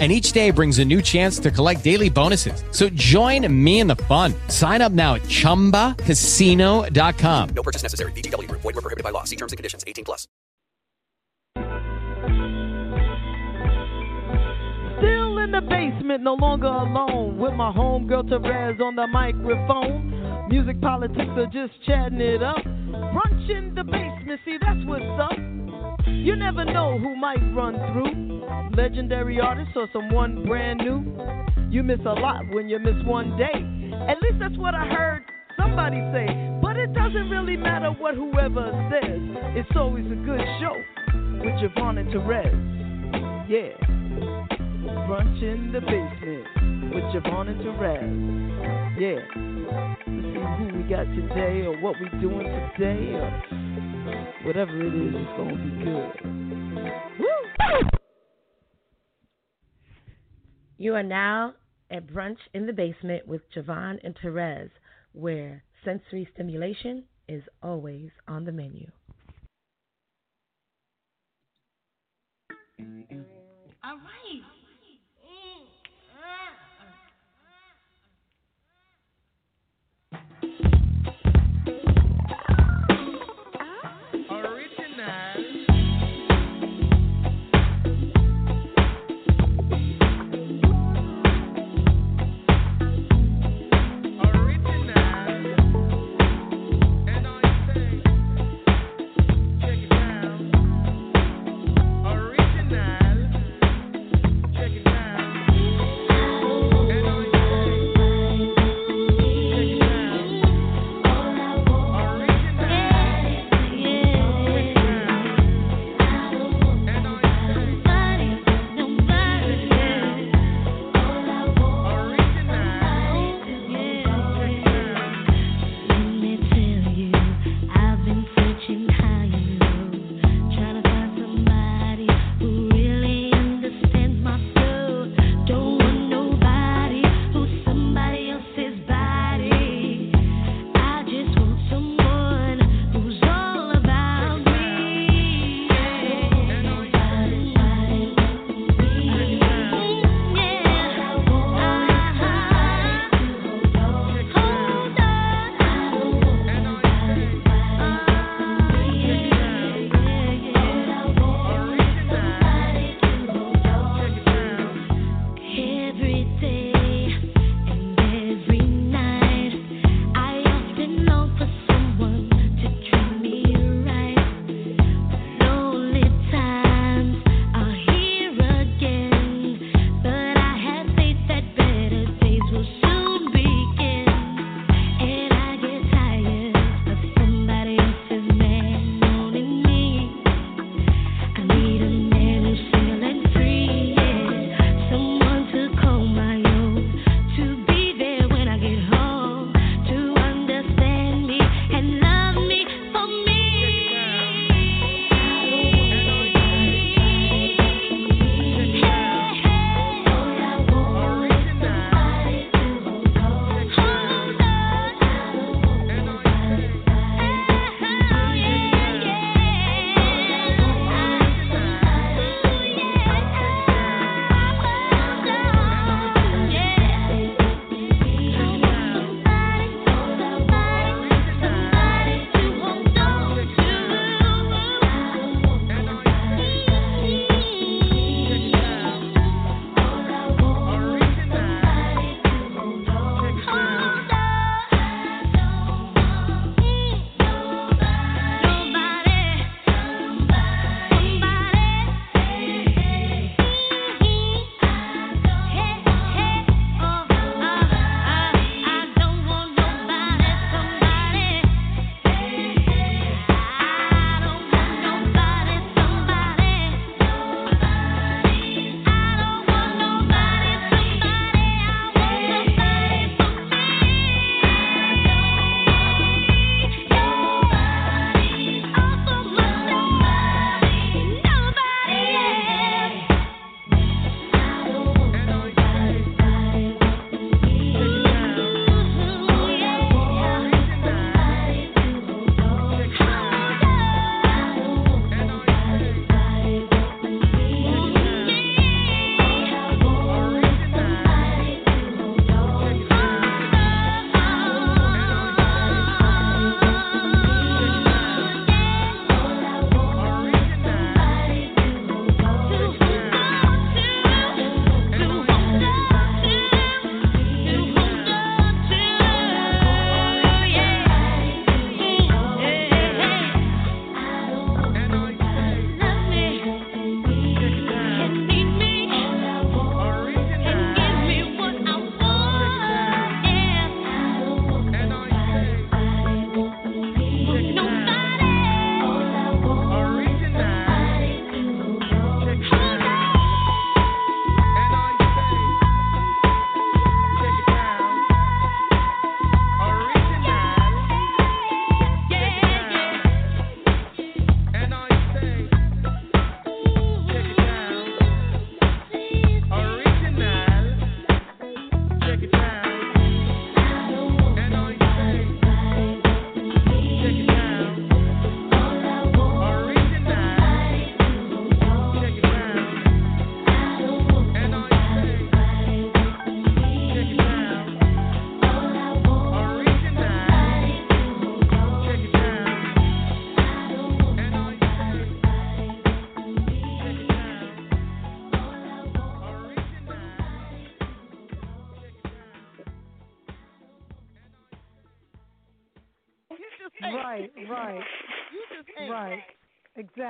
and each day brings a new chance to collect daily bonuses. So join me in the fun. Sign up now at ChumbaCasino.com. No purchase necessary. VGW. Void were prohibited by law. See terms and conditions. 18 plus. Still in the basement, no longer alone. With my homegirl Terez on the microphone. Music politics are just chatting it up. Brunch in the basement, see that's what's up. You never know who might run through. Legendary artist or someone brand new. You miss a lot when you miss one day. At least that's what I heard somebody say. But it doesn't really matter what whoever says. It's always a good show with JaVonne and Terez. Yeah. Brunch in the basement with JaVonne and Terez. Yeah. Let's see who we got today or what we doing today or whatever it is, it's gonna be good. Woo! You are now at Brunch in the Basement with JaVonne and Terez, where sensory stimulation is always on the menu. All right.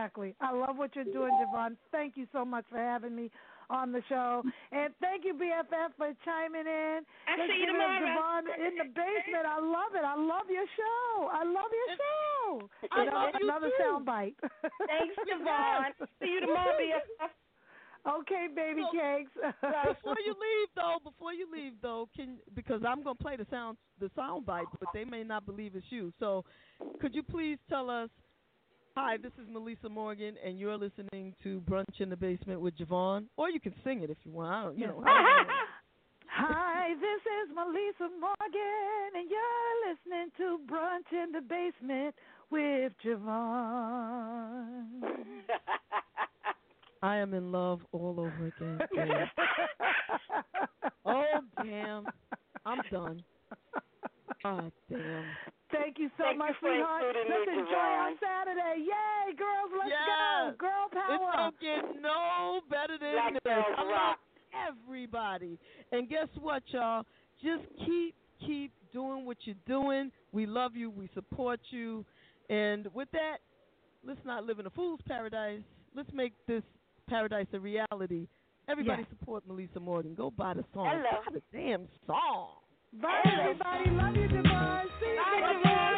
Exactly. I love what you're doing, JaVonne. Thank you so much for having me on the show. And thank you, BFF, for chiming in. I Let's see you give it up, tomorrow. JaVonne in the basement. I love it. I love your show. I love your show. I another, love you another too. sound bite. Thanks, JaVonne. See you tomorrow, BFF. Okay, baby So- cakes. before you leave though, before you leave though, can because I'm gonna play the sound the sound bite, but they may not believe it's you. So, could you please tell us? Hi, this is Melissa Morgan, and you're listening to Brunch in the Basement with JaVonne. Or you can sing it if you want. I don't, you know. Hi, this is Melissa Morgan, and you're listening to Brunch in the Basement with JaVonne. I am in love all over again. Oh damn! I'm done. Oh damn! Thank you so Thank much, you sweetheart. Let's me, enjoy our Saturday. Yay, girls, let's Yeah. go. Girl It power. don't get no better than Black this. girls I love rock. everybody. And guess what, y'all? Just keep keep doing what you're doing. We love you. We support you. And with that, let's not live in a fool's paradise. Let's make this paradise a reality. Everybody Yes. support Melissa Morgan. Go buy the song. Hello. Buy the damn song. Bye, everybody. Love you, JaVonne. See you, Bye, JaVonne.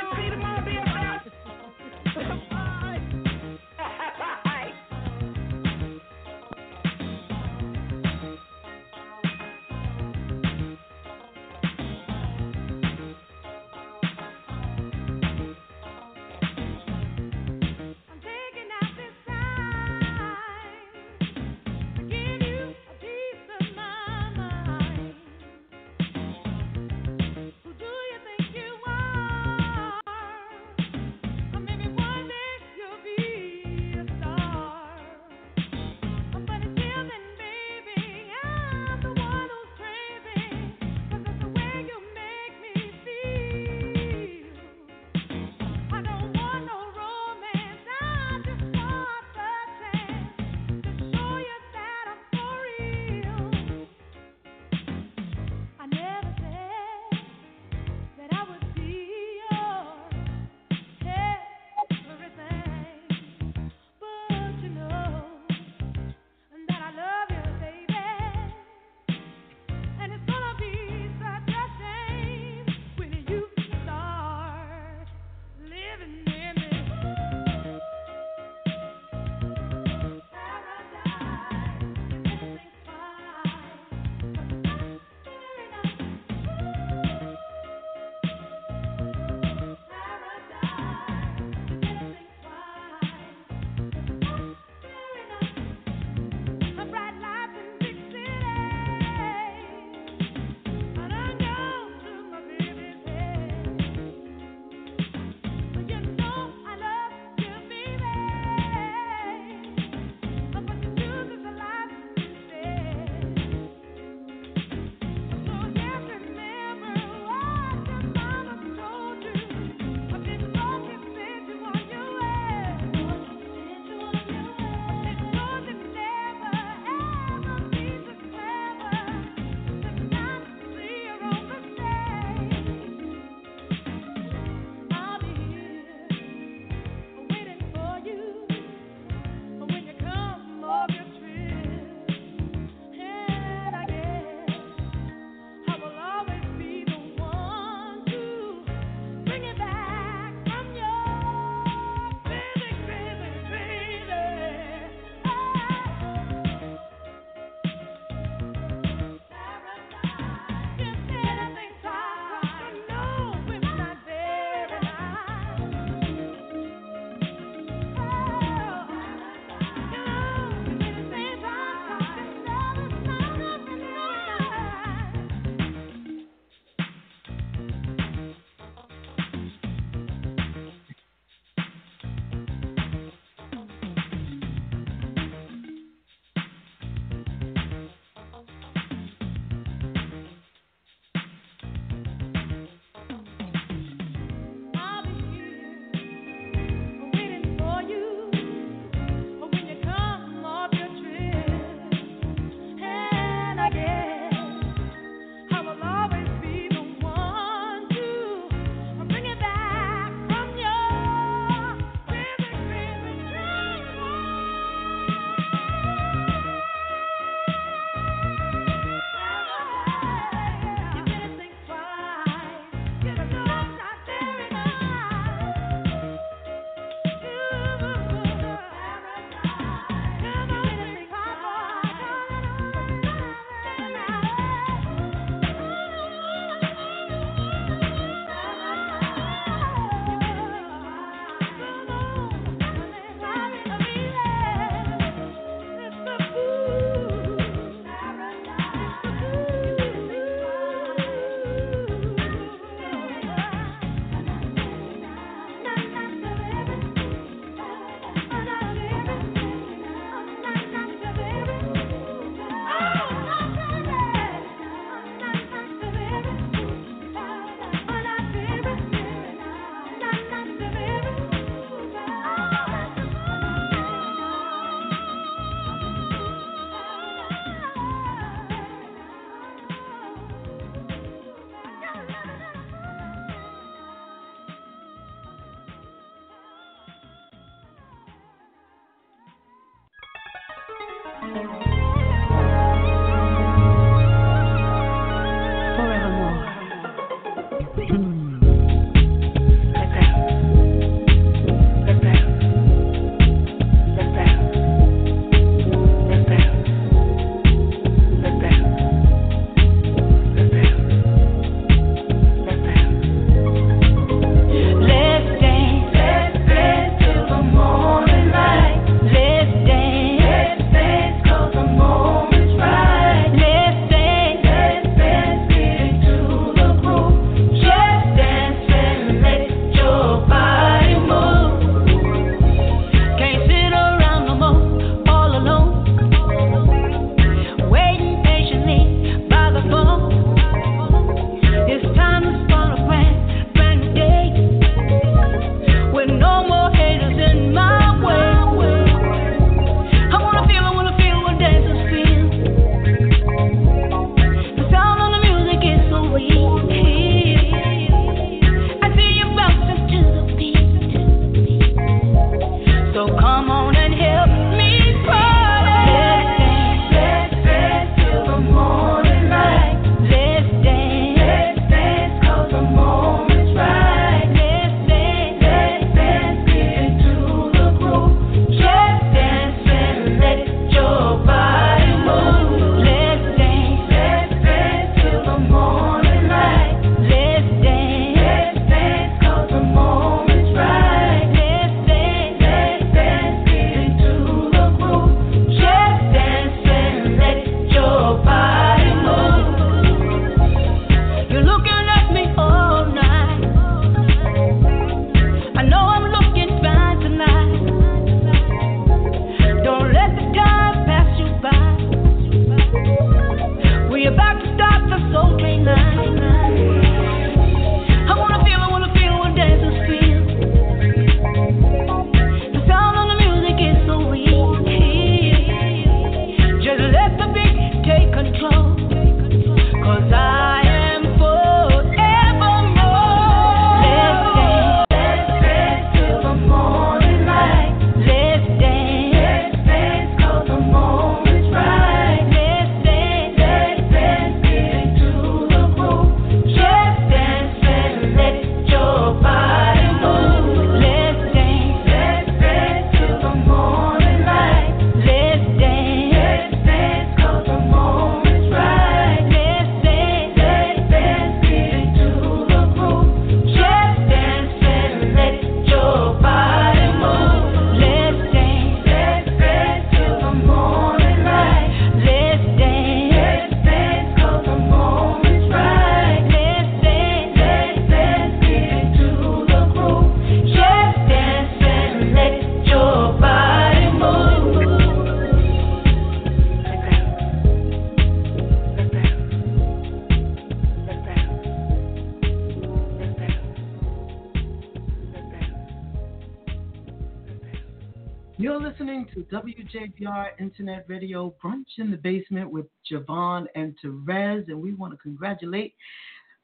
ShapeYard Internet Radio Brunch in the Basement with JaVonne and Terez. And we want to congratulate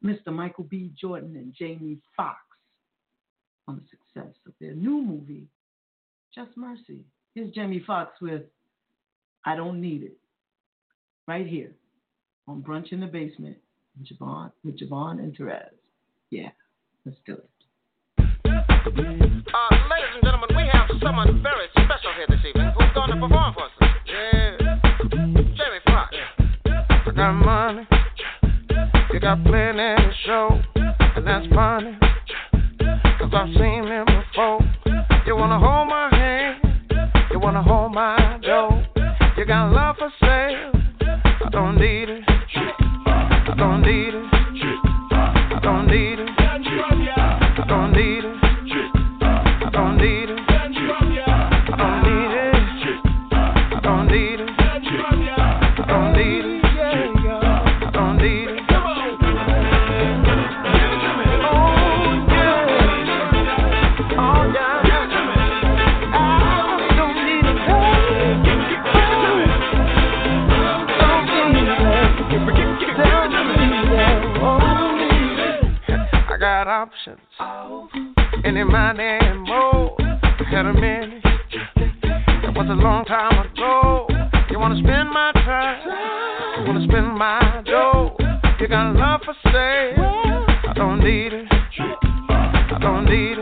Mr. Michael B. Jordan and Jamie Foxx on the success of their new movie, Just Mercy. Here's Jamie Foxx with I Don't Need It, right here on Brunch in the Basement with JaVonne, with JaVonne and Terez. Yeah, let's do it. Uh, ladies and gentlemen, we have someone very special here this evening to perform for. Yeah. Jamie Foxx. I got money. You got plenty to show. And that's I've seen before. You wanna hold my hand. You wanna hold my. You got love for sale. I don't need it. I don't need it. I don't need it. I don't need it. options. Any money and more. Oh, had a minute. It was a long time ago. You wanna spend my time? You wanna spend my dough? You got love for sale? I don't need it. I don't need it.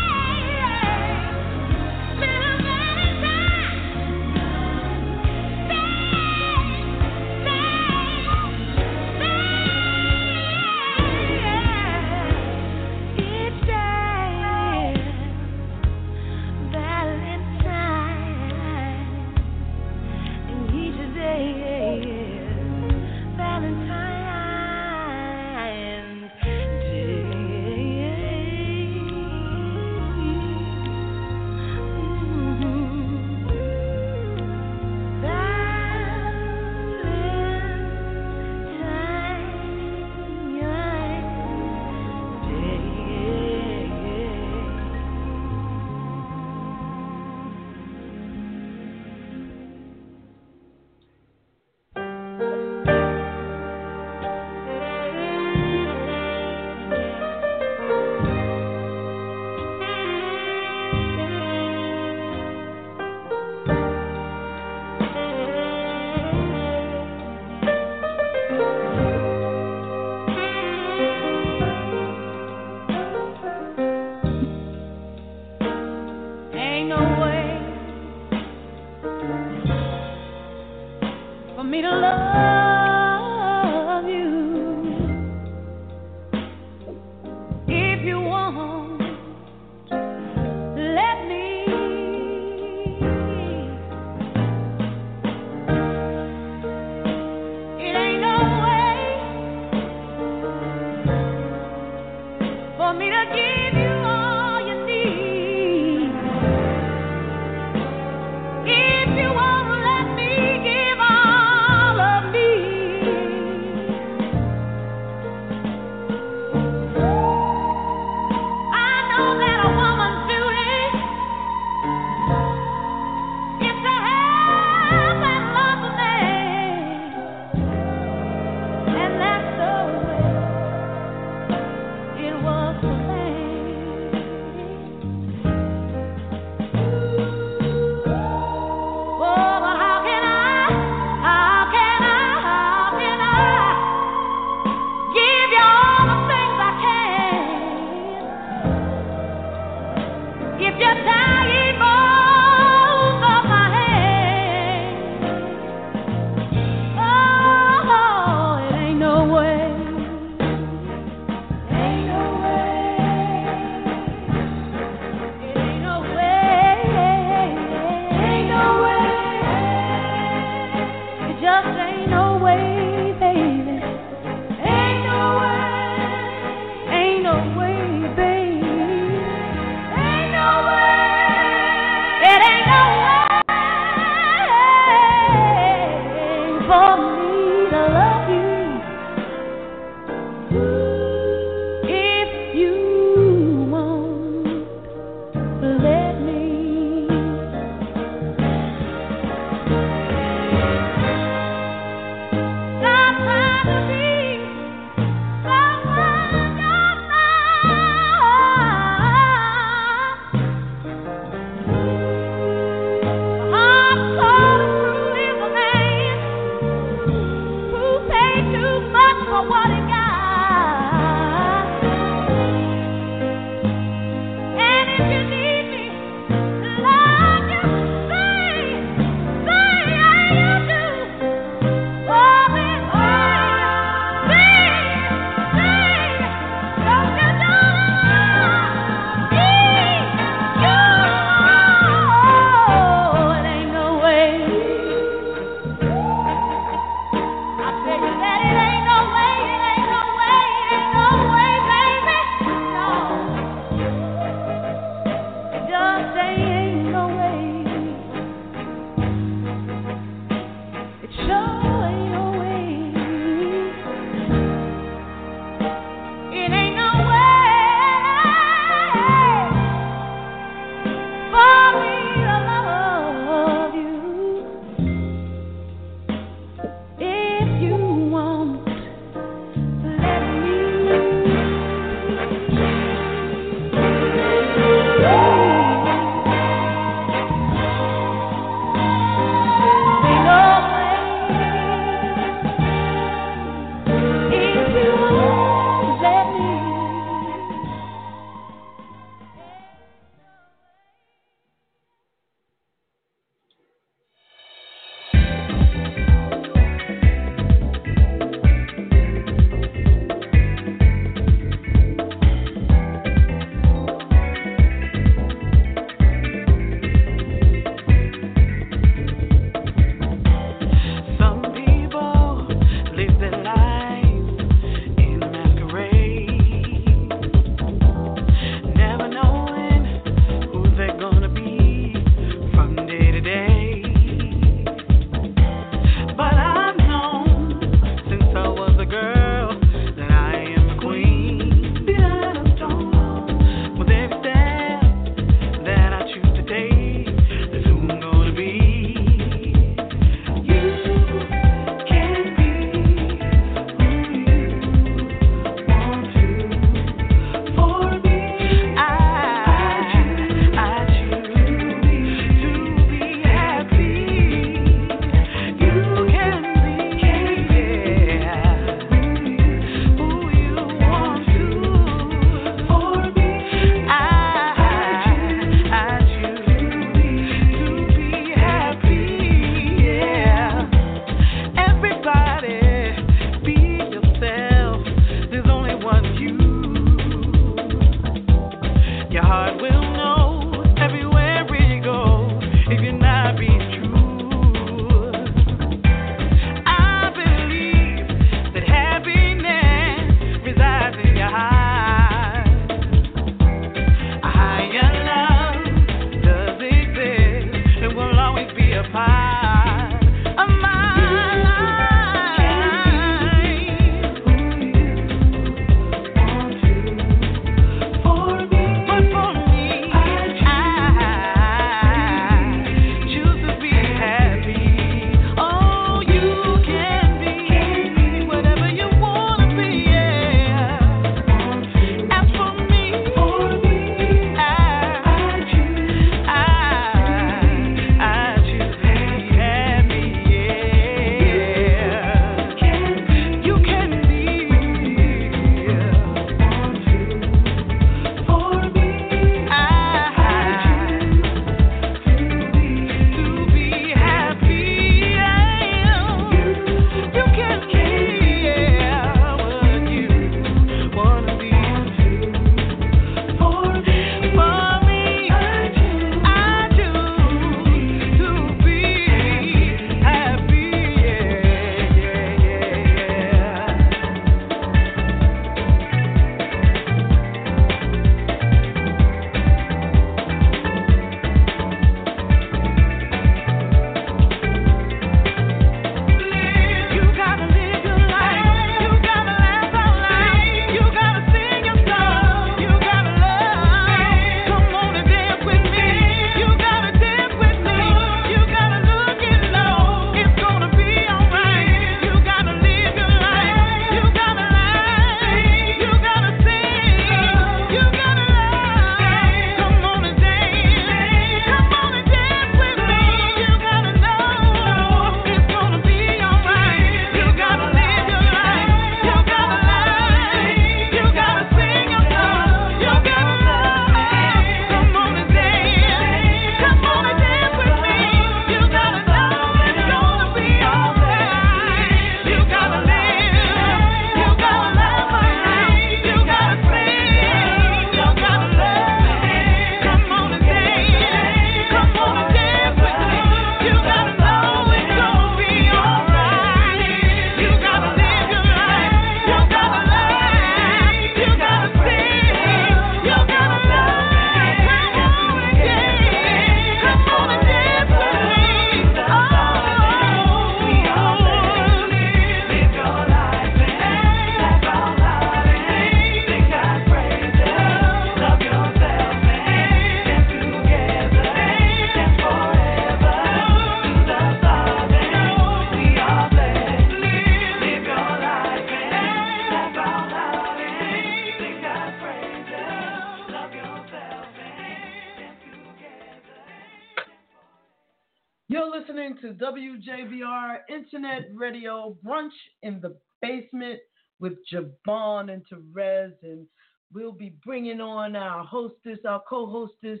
Brunch in the Basement with JaVonne and Terez. And we'll be bringing on our hostess, our co hostess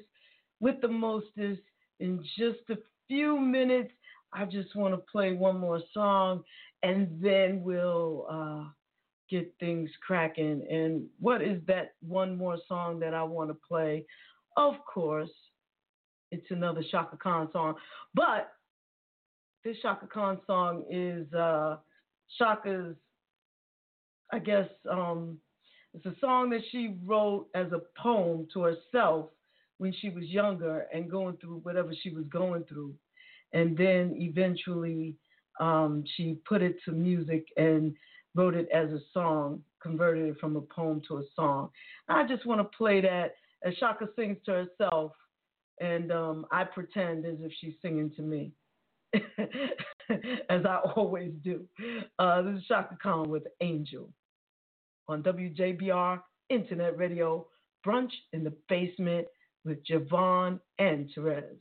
with the mostess in just a few minutes. I just want to play one more song and then we'll uh, get things cracking. And what is that one more song that I want to play? Of course, it's another Chaka Khan song. But this Chaka Khan song is uh, Chaka's, I guess, um, it's a song that she wrote as a poem to herself when she was younger and going through whatever she was going through. And then eventually um, she put it to music and wrote it as a song, converted it from a poem to a song. I just want to play that as Chaka sings to herself, and um, I pretend as if she's singing to me, as I always do. Uh, this is Chaka Khan with Angel on WJBR Internet Radio, Brunch in the Basement with JaVonne and Terez.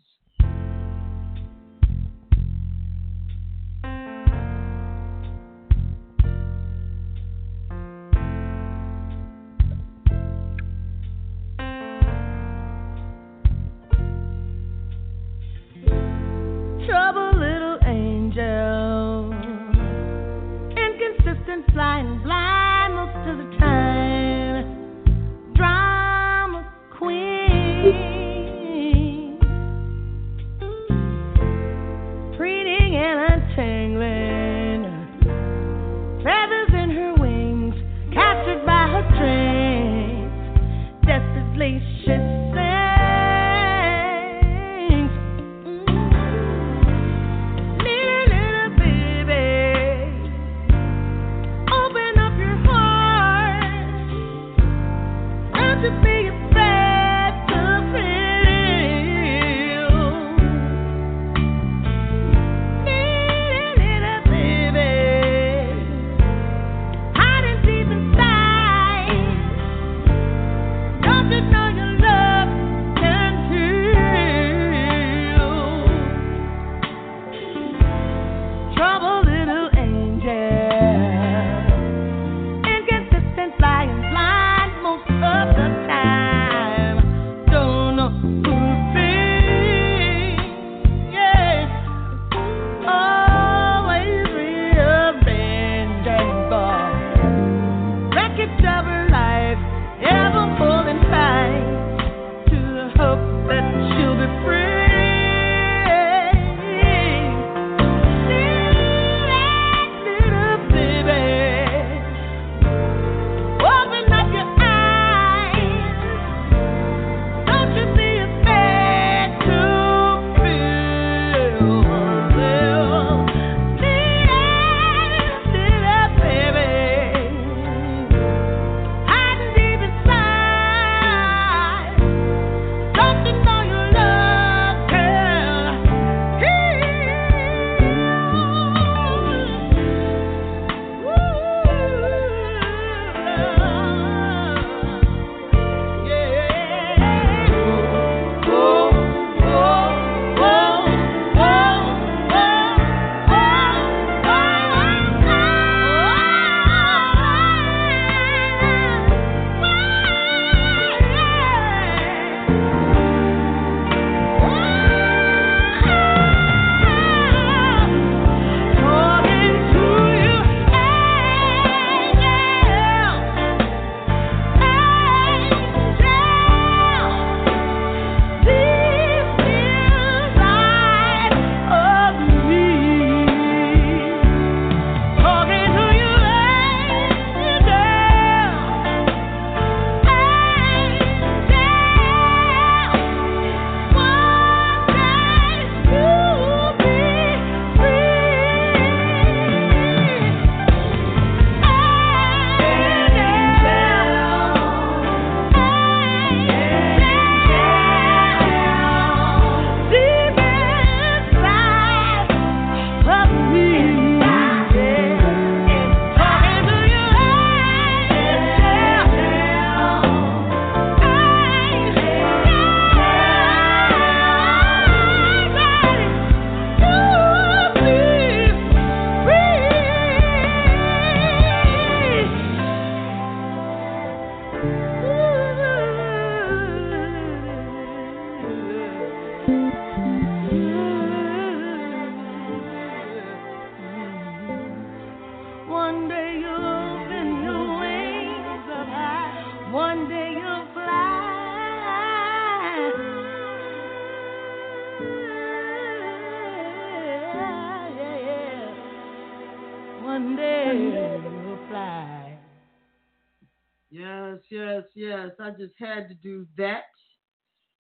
Just had to do that.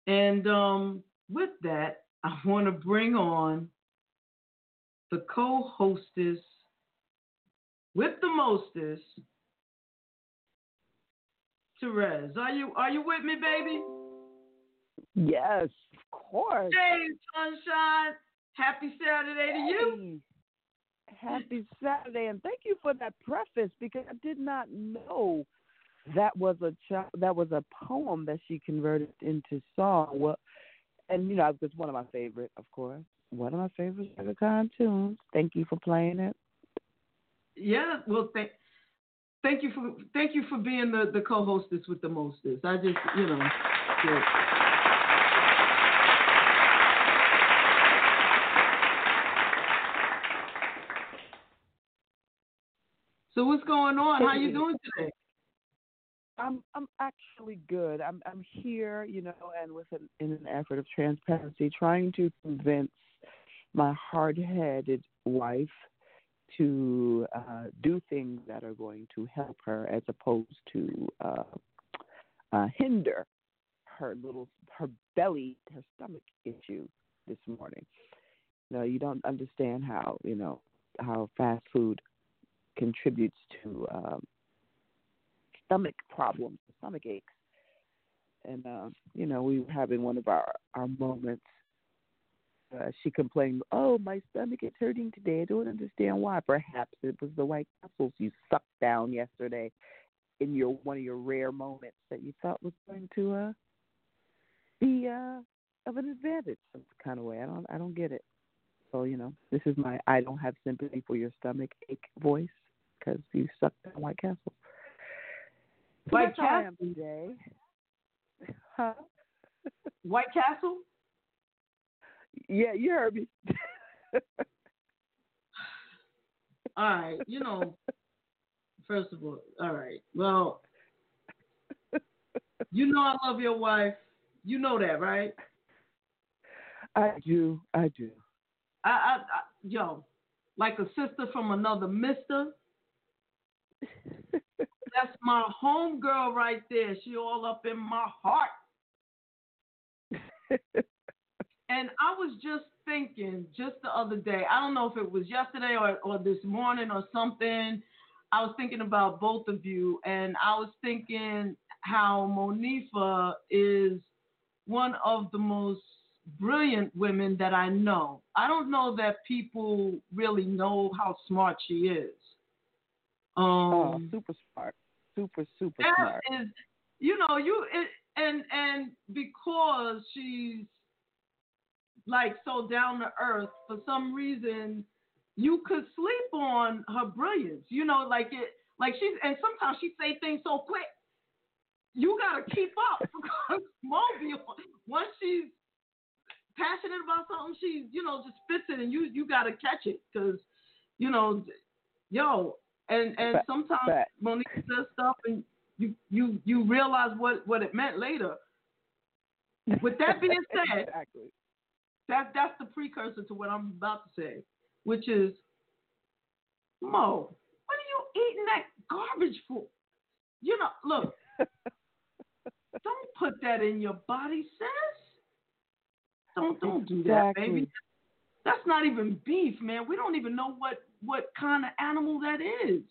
And um, with that, I want to bring on the co-hostess with the mostest, Terez. Are you are you with me, baby? Yes, of course. Hey, sunshine. Happy Saturday to you. Happy Saturday, and thank you for that preface because I did not know that was a ch- that was a poem that she converted into song. Well, and you know, it's one of my favorite, of course, one of my favorite Chaka Khan tunes. Thank you for playing it. Yeah, well, thank thank you for thank you for being the the co-hostess with the mostest. I just you know. yeah. So what's going on? How you doing today? I'm I'm actually good. I'm I'm here, you know, and with an in an effort of transparency, trying to convince my hard-headed wife to uh, do things that are going to help her, as opposed to uh, uh, hinder her little her belly, her stomach issue this morning. You know, you don't understand how you know how fast food contributes to um, stomach problems, stomach aches. And uh, you know, we were having one of our our moments. Uh, she complained, "Oh, my stomach is hurting today. I don't understand why. Perhaps it was the White Castles you sucked down yesterday in your one of your rare moments that you thought was going to uh, be uh, of an advantage some kind of way. I don't I don't get it. So you know, this is my I don't have sympathy for your stomach ache voice because you sucked down White Castle. White that's how I am Castle? Huh? White Castle? Yeah, you heard me. All right, you know, first of all, all right. Well, you know I love your wife. You know that, right? I do. I do. I, I, I yo, like a sister from another mister. That's my homegirl right there. She all up in my heart. And I was just thinking just the other day, I don't know if it was yesterday or, or this morning or something. I was thinking about both of you, and I was thinking how Monifa is one of the most brilliant women that I know. I don't know that people really know how smart she is. Um, oh, super smart. Super super that smart. is, you know, you it, and and because she's like so down to earth, for some reason, you could sleep on her brilliance. You know, like it, like she's and sometimes she say things so quick, you gotta keep up because Mobile, once she's passionate about something, she you know just spits it and you you gotta catch it because you know, yo, and and Fact- sometimes fact. Monique says stuff and you you you realize what what it meant later. With that being said, exactly. that that's the precursor to what I'm about to say, which is Mo, what are you eating that garbage for? You know, look, don't put that in your body, sis. Don't don't do that, baby. That's not even beef, man. We don't even know what what kind of animal that is.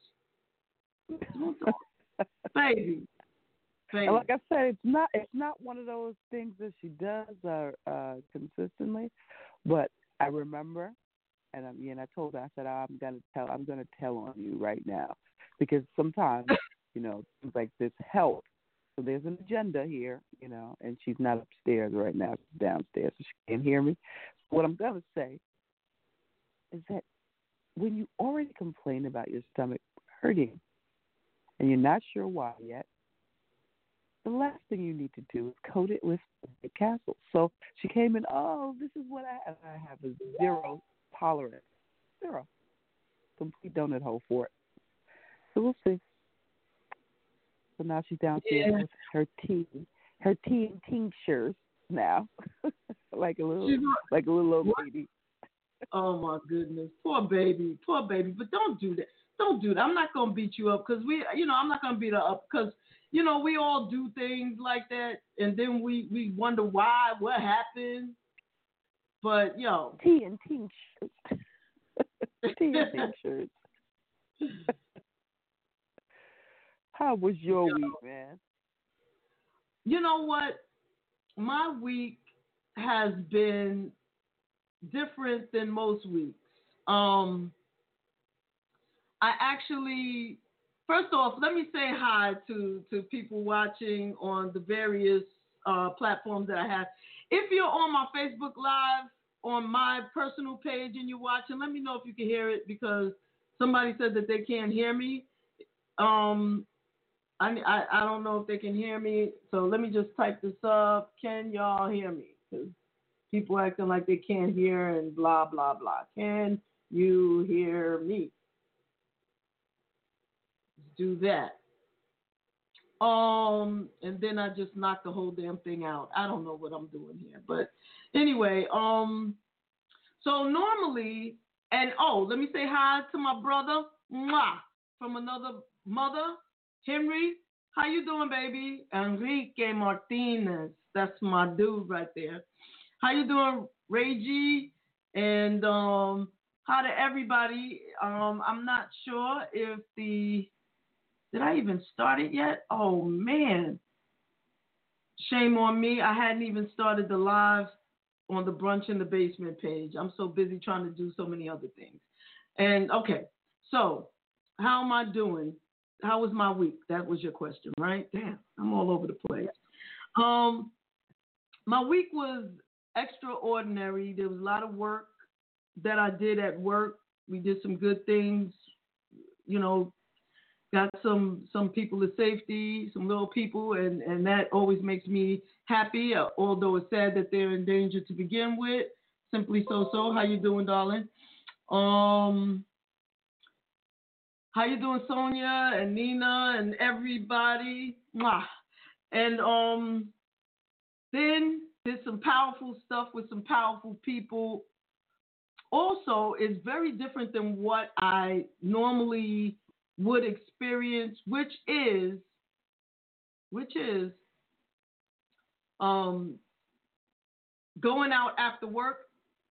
Baby, baby. And like I said, it's not it's not one of those things that she does uh, uh, consistently, but I remember, and I mean, I told her I said I'm gonna tell I'm gonna tell on you right now because sometimes you know things like this help. So there's an agenda here, you know, and she's not upstairs right now, she's downstairs, so she can't hear me. What I'm gonna say is that when you already complain about your stomach hurting and you're not sure why yet, the last thing you need to do is coat it with Castle. So she came in, oh, this is what I have. I have a zero tolerance. Zero. Complete donut hole for it. So we'll see. So now she's downstairs Yeah. with her tea, her tea and tinctures now, like a little, She's like a little old lady. Oh my goodness, poor baby, poor baby. But don't do that. Don't do that. I'm not gonna beat you up because we, you know, I'm not gonna beat her up because you know we all do things like that, and then we we wonder why, what happened. But yo, Tea and pink shirts. Tea and pink shirts. How was your week, man? you know what? My week has been different than most weeks. Um, I actually, first off, let me say hi to to people watching on the various uh, platforms that I have. If you're on my Facebook Live on my personal page and you're watching, let me know if you can hear it because somebody said that they can't hear me. Um, I, I I don't know if they can hear me, so let me just type this up. Can y'all hear me? People acting like they can't hear and blah blah blah. Can you hear me? Do that. Um, and then I just knock the whole damn thing out. I don't know what I'm doing here, but anyway, um, so normally, and oh, let me say hi to my brother, mwah, from another mother, Henry. How you doing, baby? Enrique Martinez. That's my dude right there. How you doing, Reggie? And um, hi to everybody. Um, I'm not sure if the did I even start it yet? Oh man. Shame on me. I hadn't even started the live on the brunch in the basement page. I'm so busy trying to do so many other things. And okay, so how am I doing? How was my week? That was your question, right? Damn, I'm all over the place. Um, my week was extraordinary. There was a lot of work that I did at work. We did some good things, you know, got some some people to safety, some little people, and and that always makes me happy. Although it's sad that they're in danger to begin with. Simply so so. How you doing, darling? Um, how you doing, Sonia and Nina and everybody? Mwah. And um, then did some powerful stuff with some powerful people. Also, it's very different than what I normally would experience, which is, which is, um, going out after work.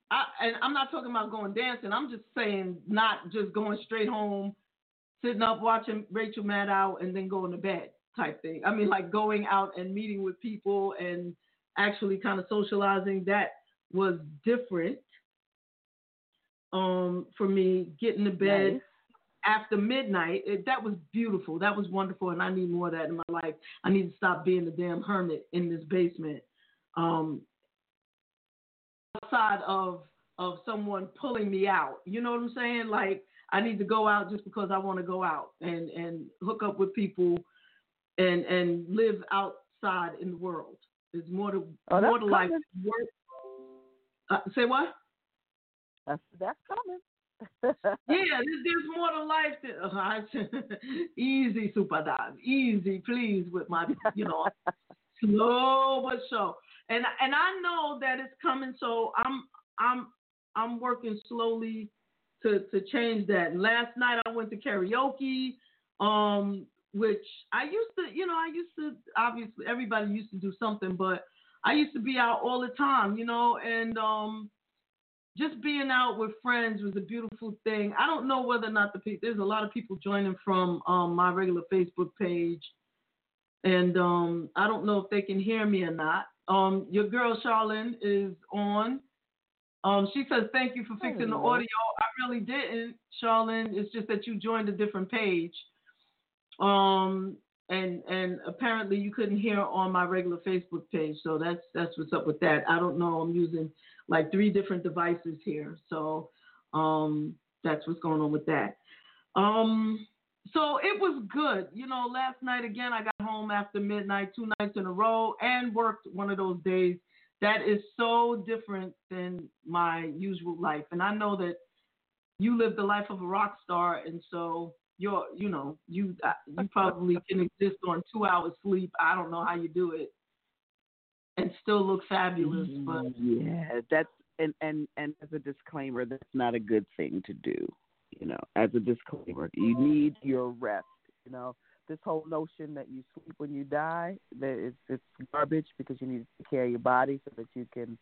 I, and I'm not talking about going dancing. I'm just saying not just going straight home, sitting up watching Rachel Maddow and then going to bed type thing. I mean, like going out and meeting with people and actually kind of socializing. That was different um, for me. Getting to bed Nice. after midnight, it, that was beautiful. That was wonderful, and I need more of that in my life. I need to stop being the damn hermit in this basement. Um, outside of of someone pulling me out, you know what I'm saying? Like I need to go out just because I want to go out and and hook up with people and and live outside in the world. There's more to Oh, more to life. Uh, say what? That's that's coming. Yeah, there's, there's more to life than uh, easy, super dog. Easy, please, with my, you know, slow but sure. And and I know that it's coming, so I'm I'm I'm working slowly to to change that. Last night I went to karaoke, um, which I used to, you know, I used to obviously everybody used to do something, but I used to be out all the time, you know, and um just being out with friends was a beautiful thing. I don't know whether or not the people there's a lot of people joining from um, my regular Facebook page, and um, I don't know if they can hear me or not. Um, your girl Charlene is on. Um, she says thank you for fixing the audio. I really didn't, Charlene. It's just that you joined a different page. Um, and and apparently you couldn't hear on my regular Facebook page. So that's that's what's up with that. I don't know. I'm using like three different devices here. So um, that's what's going on with that. Um, so it was good. You know, last night again, I got home after midnight, two nights in a row, and worked one of those days. That is so different than my usual life. And I know that you live the life of a rock star, and so you're, you know, you uh, you probably can exist on two hours sleep. I don't know how you do it, and still look fabulous. But yeah, that's and and and as a disclaimer, that's not a good thing to do. You know, as a disclaimer, you need your rest. You know, this whole notion that you sleep when you die, that it's it's garbage because you need to take care of your body so that you can,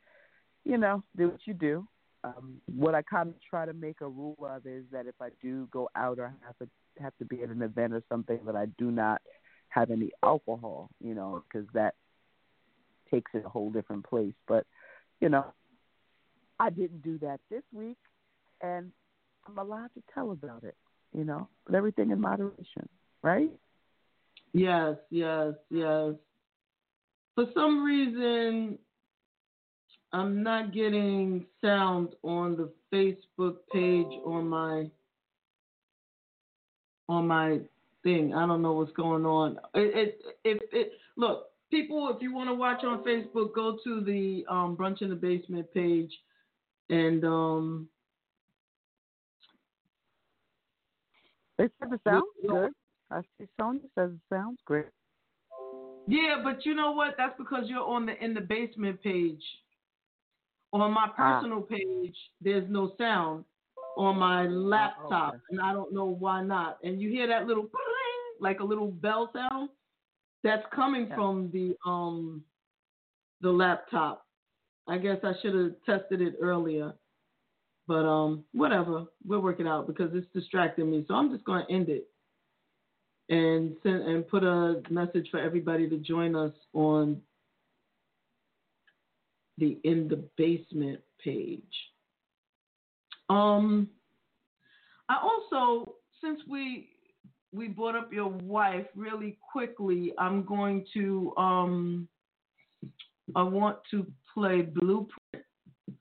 you know, do what you do. Um, what I kind of try to make a rule of is that if I do go out or have to have to be at an event or something, that I do not have any alcohol. You know, because that takes it a whole different place. But you know, I didn't do that this week, and I'm allowed to tell about it. You know, but everything in moderation, right? Yes, yes, yes. For some reason, I'm not getting sound on the Facebook page on my on my thing. I don't know what's going on. It, it, it, it look, people, if you want to watch on Facebook, go to the um, brunch in the basement page, and um, They said it sounds good. I see Sonya says it sounds great. yeah, but you know what? That's because you're on the in the basement page. On my Ah. personal page, there's no sound on my laptop, okay. and I don't know why not. And you hear that little like a little bell sound. That's coming Yeah. from the um the laptop. I guess I should have tested it earlier. But um whatever. We'll work it out because it's distracting me. So I'm just gonna end it. And send and put a message for everybody to join us on the in the basement page. Um I also since we we brought up your wife really quickly, I'm going to um I want to play Blueprint.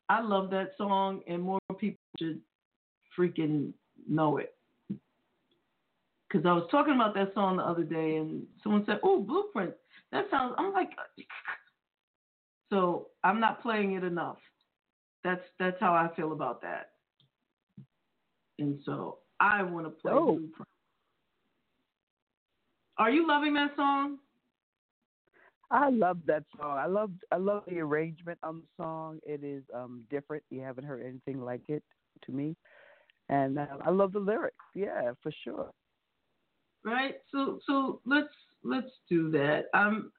I love that song and more people should freaking know it. Cuz I was talking about that song the other day and someone said, "Oh, Blueprint. That sounds I'm like so I'm not playing it enough. That's that's how I feel about that. And so I want to play Oh. Blueprint. Are you loving that song? I love that song. I love I love the arrangement on the song. It is um different. You haven't heard anything like it to me, and uh, I love the lyrics. Yeah, for sure. Right? So so let's let's do that. I'm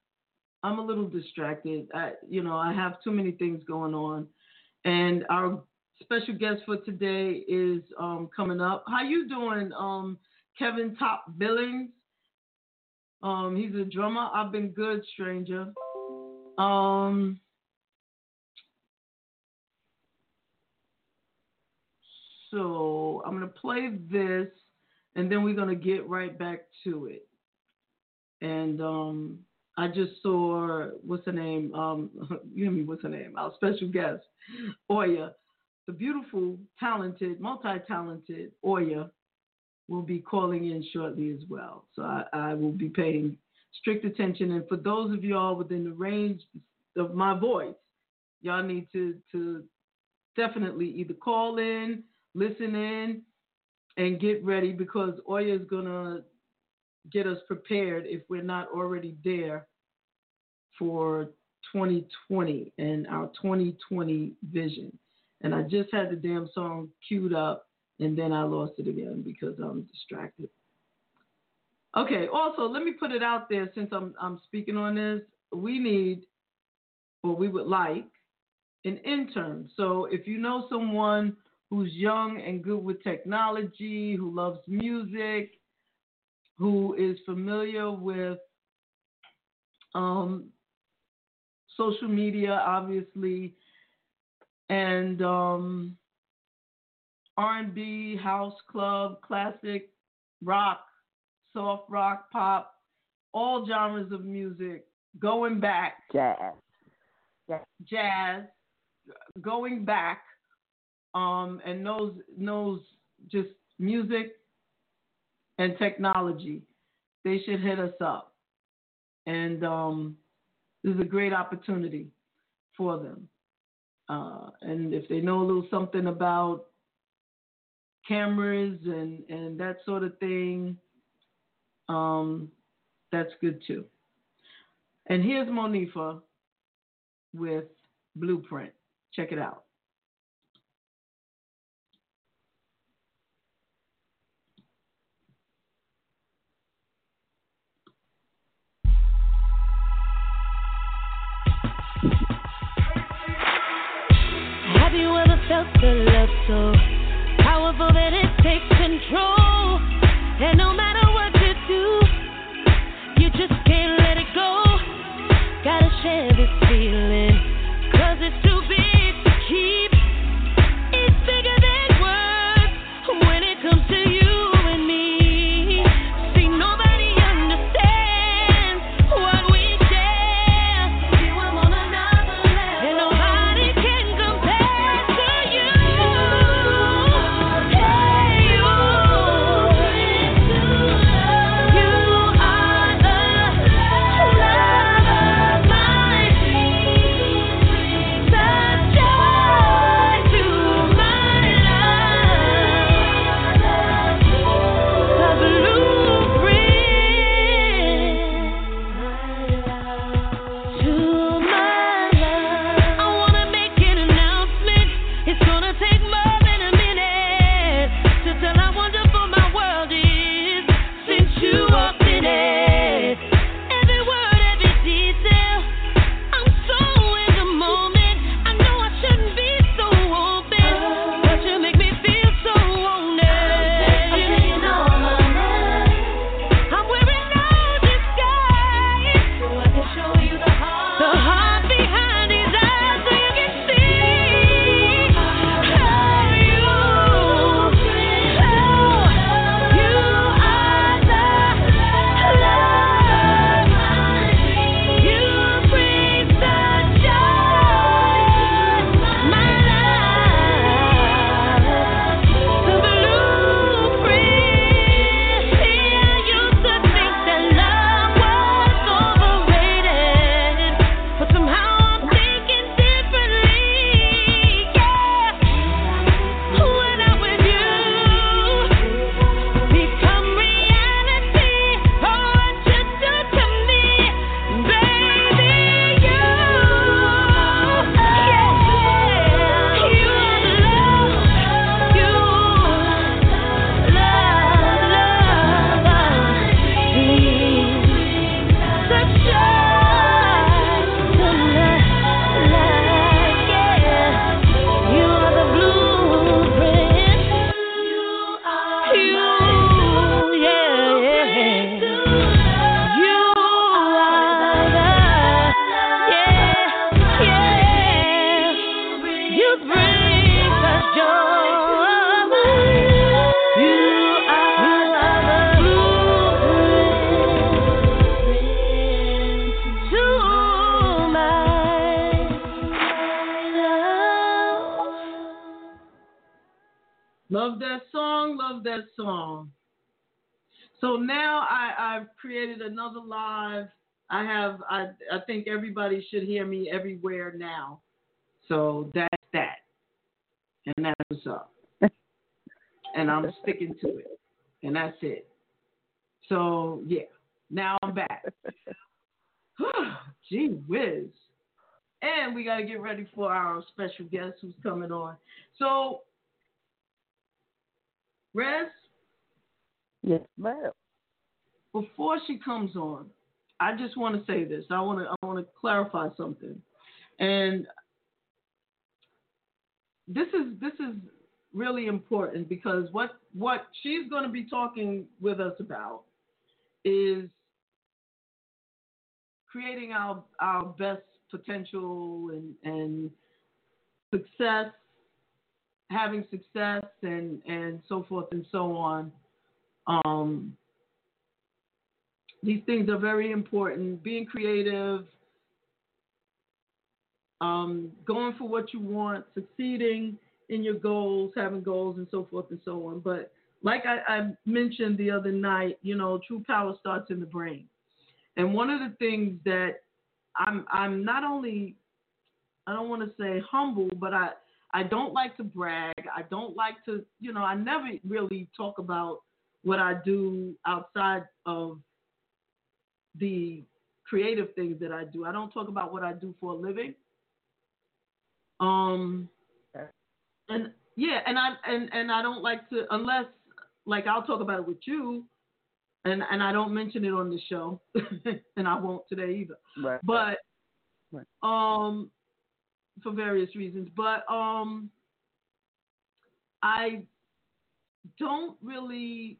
I'm a little distracted. I you know, I have too many things going on. And our special guest for today is um coming up. How you doing, um Kevin Top Billings? Um, he's a drummer. I've been good, stranger. Um, so I'm gonna play this, and then we're gonna get right back to it. And um, I just saw what's her name? Um, you know what's her name? Our special guest, Oya, the beautiful, talented, multi-talented Oya will be calling in shortly as well. So I, I will be paying strict attention. And for those of y'all within the range of my voice, y'all need to to definitely either call in, listen in, and get ready because Oya is gonna get us prepared if we're not already there for 2020 and our 2020 vision. And I just had the damn song queued up and then I lost it again because I'm distracted. Okay, also let me put it out there since I'm I'm speaking on this. We need or we would like an intern. So if you know someone who's young and good with technology, who loves music, who is familiar with um, social media, obviously, and um, R&B, house club, classic, rock, soft rock, pop, all genres of music, going back, Jazz. jazz, going back, um, and knows knows just music and technology. They should hit us up, and um, this is a great opportunity for them. Uh, and if they know a little something about cameras and, and that sort of thing, um, that's good too. And here's Monifa with Blueprint. Check it out. The love so powerful that it takes control. And no matter what you do, you just can't let it go. Gotta share I, I've created another live. I have I I think everybody should hear me everywhere now. So that's that. And that's what's up. and I'm sticking to it. And that's it. So yeah. Now I'm back. Gee whiz. And we gotta get ready for our special guest who's coming on. So Rez, Yes, ma'am. Before she comes on, I just want to say this. I want to I want to clarify something, and this is this is really important because what what she's going to be talking with us about is creating our our best potential and and success having success and and so forth and so on um these things are very important. Being creative um going for what you want succeeding in your goals having goals and so forth and so on. But like I, I mentioned the other night you know true power starts in the brain. And one of the things that i'm i'm not only i don't want to say humble but i I don't like to brag. I don't like to, you know, I never really talk about what I do outside of the creative things that I do. I don't talk about what I do for a living. Um and yeah, and I and and I don't like to unless like I'll talk about it with you and and I don't mention it on the show and I won't today either. Right. But Right. um for various reasons. But um I don't really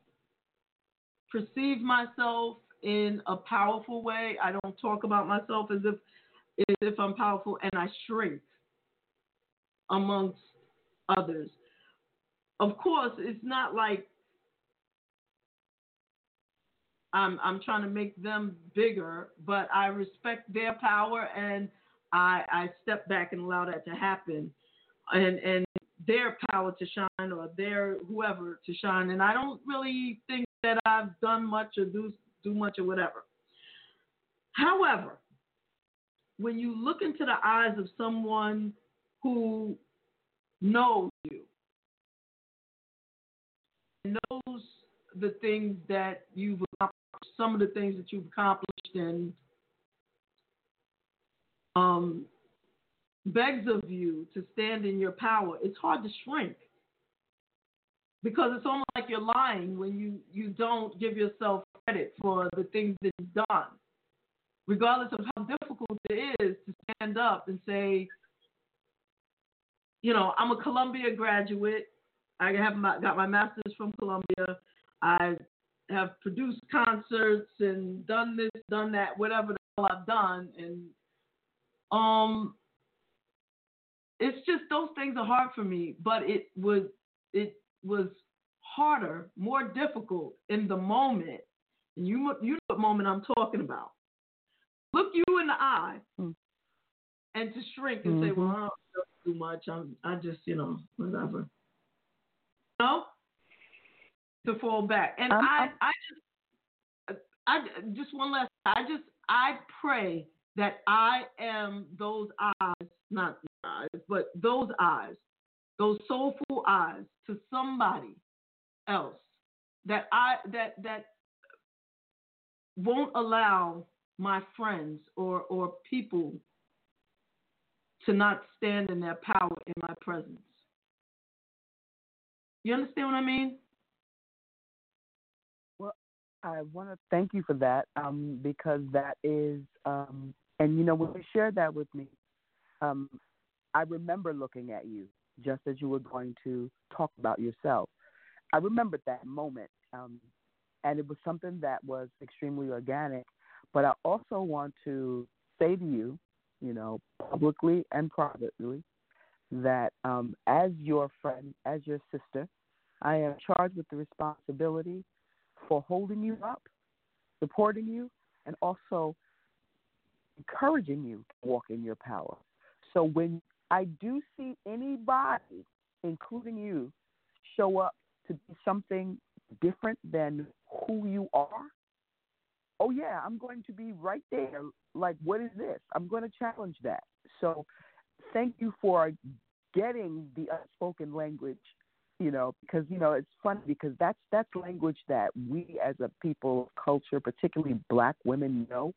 perceive myself in a powerful way. I don't talk about myself as if as if I'm powerful, and I shrink amongst others. Of course, it's not like I'm I'm trying to make them bigger, but I respect their power and I I step back and allow that to happen, and and their power to shine or their whoever to shine. And I don't really think that I've done much or do do much or whatever. However, when you look into the eyes of someone who knows you, knows the things that you've accomplished, some of the things that you've accomplished, and um, begs of you to stand in your power, it's hard to shrink because it's almost like you're lying when you you don't give yourself credit for the things that you've done, regardless of how difficult it is to stand up and say, you know, I'm a Columbia graduate. I have my, got my master's from Columbia. I have produced concerts and done this, done that, whatever the hell I've done, and um, it's just those things are hard for me. But it was it was harder, more difficult in the moment. And you you know what moment I'm talking about. Look you in the eye, and to shrink and say, Mhm. "Well, I don't do too much. I'm I just you know whatever." You know, to fall back. And I'm- I I'm- I just I just one last. I just I pray that I am those eyes, not eyes, but those eyes, those soulful eyes to somebody else that I that that won't allow my friends or or people to not stand in their power in my presence. You understand what I mean? Well, I want to thank you for that um, because that is, um, and you know, when you shared that with me, um, I remember looking at you just as you were going to talk about yourself. I remembered that moment, um, and it was something that was extremely organic. But I also want to say to you, you know, publicly and privately, that um, as your friend, as your sister, I am charged with the responsibility for holding you up, supporting you, and also encouraging you to walk in your power. So when I do see anybody, including you, show up to be something different than who you are, oh yeah, I'm going to be right there. Like, what is this? I'm going to challenge that. So thank you for getting the unspoken language you know, because you know it's funny because that's that's language that we as a people of culture, particularly black women, know.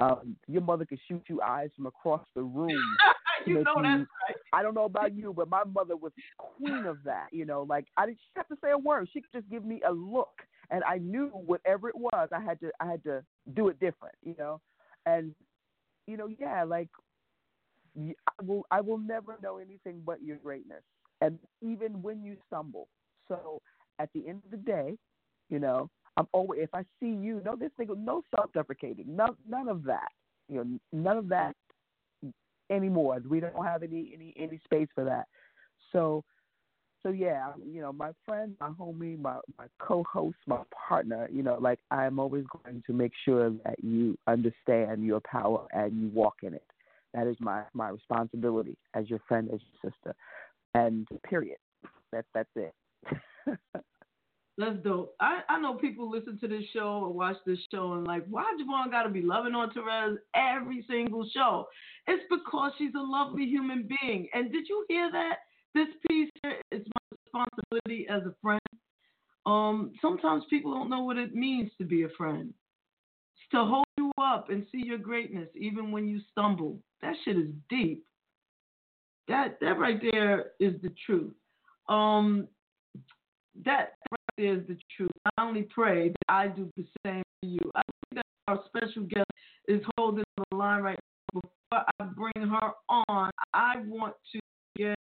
Um, your mother could shoot you eyes from across the room. you know that's right. I don't know about you, but my mother was queen of that. You know, like I didn't have to say a word. She could just give me a look, and I knew whatever it was, I had to I had to do it different. You know, and you know, yeah, like I will I will never know anything but your greatness, and even when you stumble. So at the end of the day, you know, I'm always if I see you, no this thing, no self-deprecating, none none of that. You know, none of that anymore. We don't have any any any space for that. So so yeah, you know, my friend, my homie, my my co-host, my partner, you know, like I'm always going to make sure that you understand your power and you walk in it. That is my my responsibility as your friend, as your sister, and period. That that's it. That's dope. I, I know people listen to this show or watch this show and like, why JaVonne got to be loving on Terez every single show? It's because she's a lovely human being. And did you hear that? This piece here is my responsibility as a friend. Um, sometimes people don't know what it means to be a friend. It's to hold you up and see your greatness even when you stumble. That shit is deep. That that right there is the truth. Um, that is the truth. I only pray that I do the same for you. I think that our special guest is holding the line right now. Before I bring her on, I want to again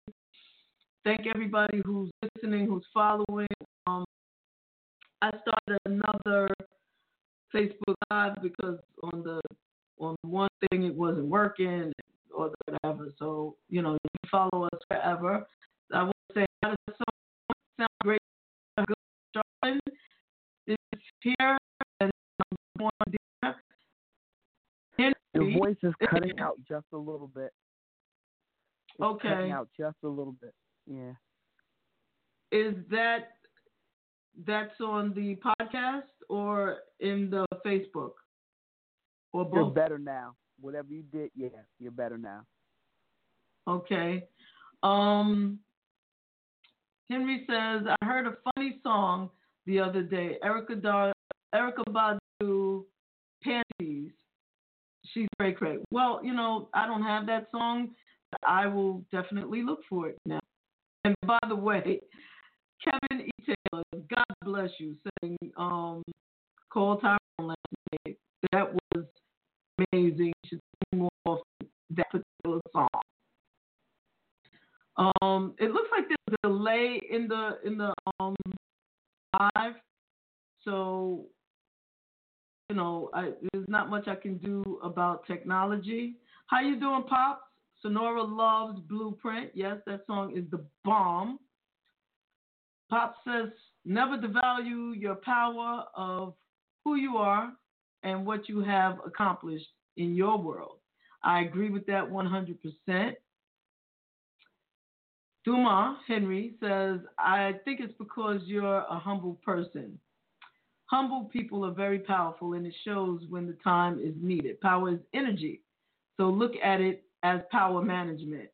thank everybody who's listening, who's following. Um, I started another Facebook Live because on the on one thing it wasn't working or whatever. So you know, you follow us forever. I will say, how does the sound great? Good Charlene is here and one there. Your voice is cutting out just a little bit. It's Okay. Cutting out just a little bit. Yeah. is that that's on the podcast or in the Facebook or both? You're better now. Whatever you did, yeah, you're better now. Okay. Um, Henry says, I heard a funny song the other day. Erica Dar- Erykah Badu, Panties. She's very great. Well, you know, I don't have that song. I will definitely look for it now. And by the way, Kevin E. Taylor, God bless you, saying, um, call Tyrone last night. That was amazing. You should sing more of that particular song. Um, it looks like there's a delay in the in the um live, so you know I, there's not much I can do about technology. How you doing, pops? Sonora loves Blueprint. Yes, that song is the bomb. Pop says never devalue your power of who you are and what you have accomplished in your world. I agree with that 100%. Duma Henry says, I think it's because you're a humble person. Humble people are very powerful, and it shows when the time is needed. Power is energy. So look at it as power management.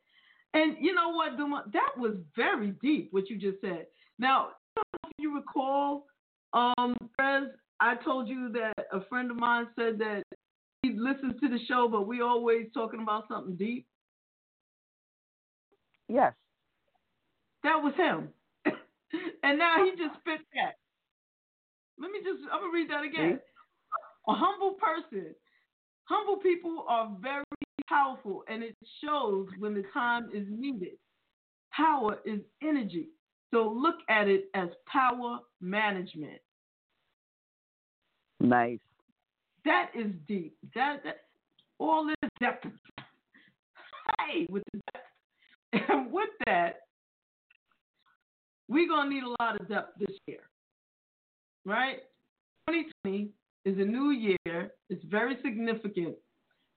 And you know what, Duma? That was very deep, what you just said. Now, I don't know if you recall, um, Terez, I told you that a friend of mine said that he listens to the show, but we always talking about something deep. Yes. That was him. and now he just spit that. Let me just, I'm going to read that again. Mm-hmm. A humble person. Humble people are very powerful, and it shows when the time is needed. Power is energy. So look at it as power management. Nice. That is deep. That, that all this depth. Hey, with the depth. And with that, we're gonna need a lot of depth this year. Right? 2020 is a new year. It's very significant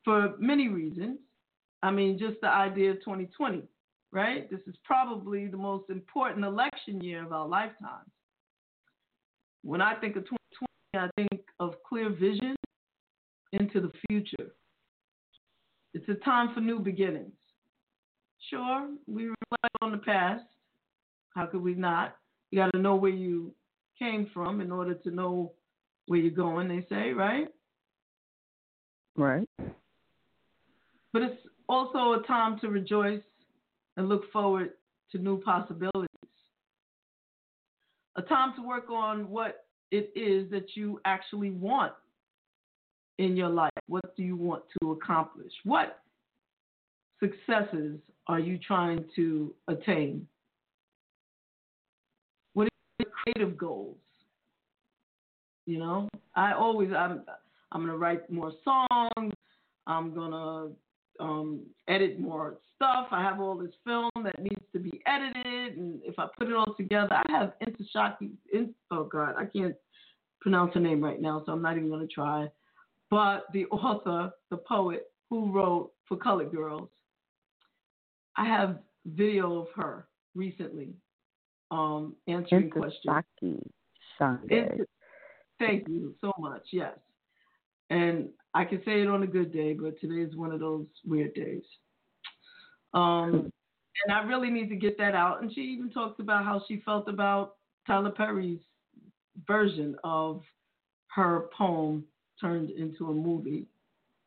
for many reasons. I mean, just the idea of 2020, right? This is probably the most important election year of our lifetimes. When I think of 2020, I think of clear vision into the future. It's a time for new beginnings. Sure, we reflect on the past. How could we not? You got to know where you came from in order to know where you're going, they say, right? Right. But it's also a time to rejoice and look forward to new possibilities. A time to work on what it is that you actually want in your life. What do you want to accomplish? What successes are you trying to attain? Creative goals? You know, I always I'm I'm gonna write more songs. I'm gonna um, edit more stuff. I have all this film that needs to be edited, and if I put it all together, I have Ntozake. In, oh God, I can't pronounce her name right now, so I'm not even gonna try. But the author, the poet who wrote for Colored Girls, I have video of her recently um, answering questions. Ntozake Shange. Inter- Thank you so much. Yes. And I can say it on a good day, but today is one of those weird days. Um, and I really need to get that out. And she even talks about how she felt about Tyler Perry's version of her poem turned into a movie,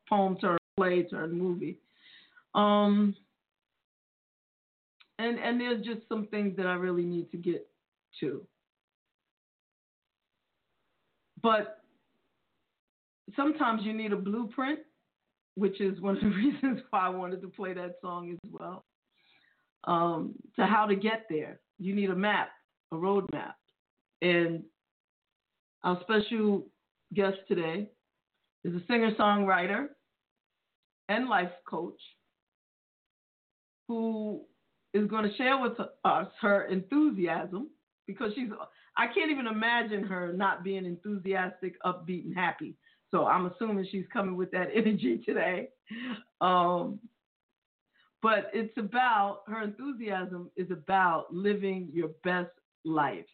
poem turned play turned movie. Um, and and there's just some things that I really need to get to. But sometimes you need a blueprint, which is one of the reasons why I wanted to play that song as well. um, to how to get there. You need a map, a roadmap. And our special guest today is a singer songwriter and life coach who is going to share with us her enthusiasm because she's I can't even imagine her not being enthusiastic, upbeat, and happy. So I'm assuming she's coming with that energy today. Um, but it's about her enthusiasm is about living your best life.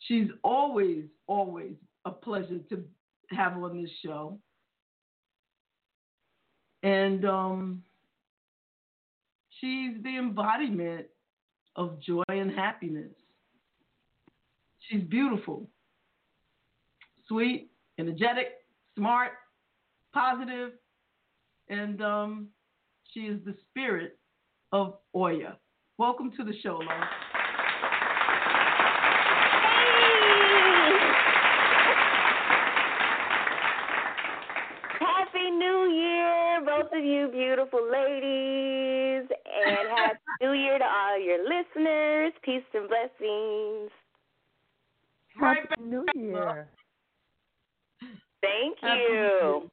She's always, always a pleasure to have on this show. And um, she's the embodiment of joy and happiness. She's beautiful, sweet, energetic, smart, positive, and um, she is the spirit of Oya. Welcome to the show, Lauren. Happy New Year, both of you beautiful ladies, and Happy New Year to all your listeners. Peace and blessings. Happy New Year. Thank you.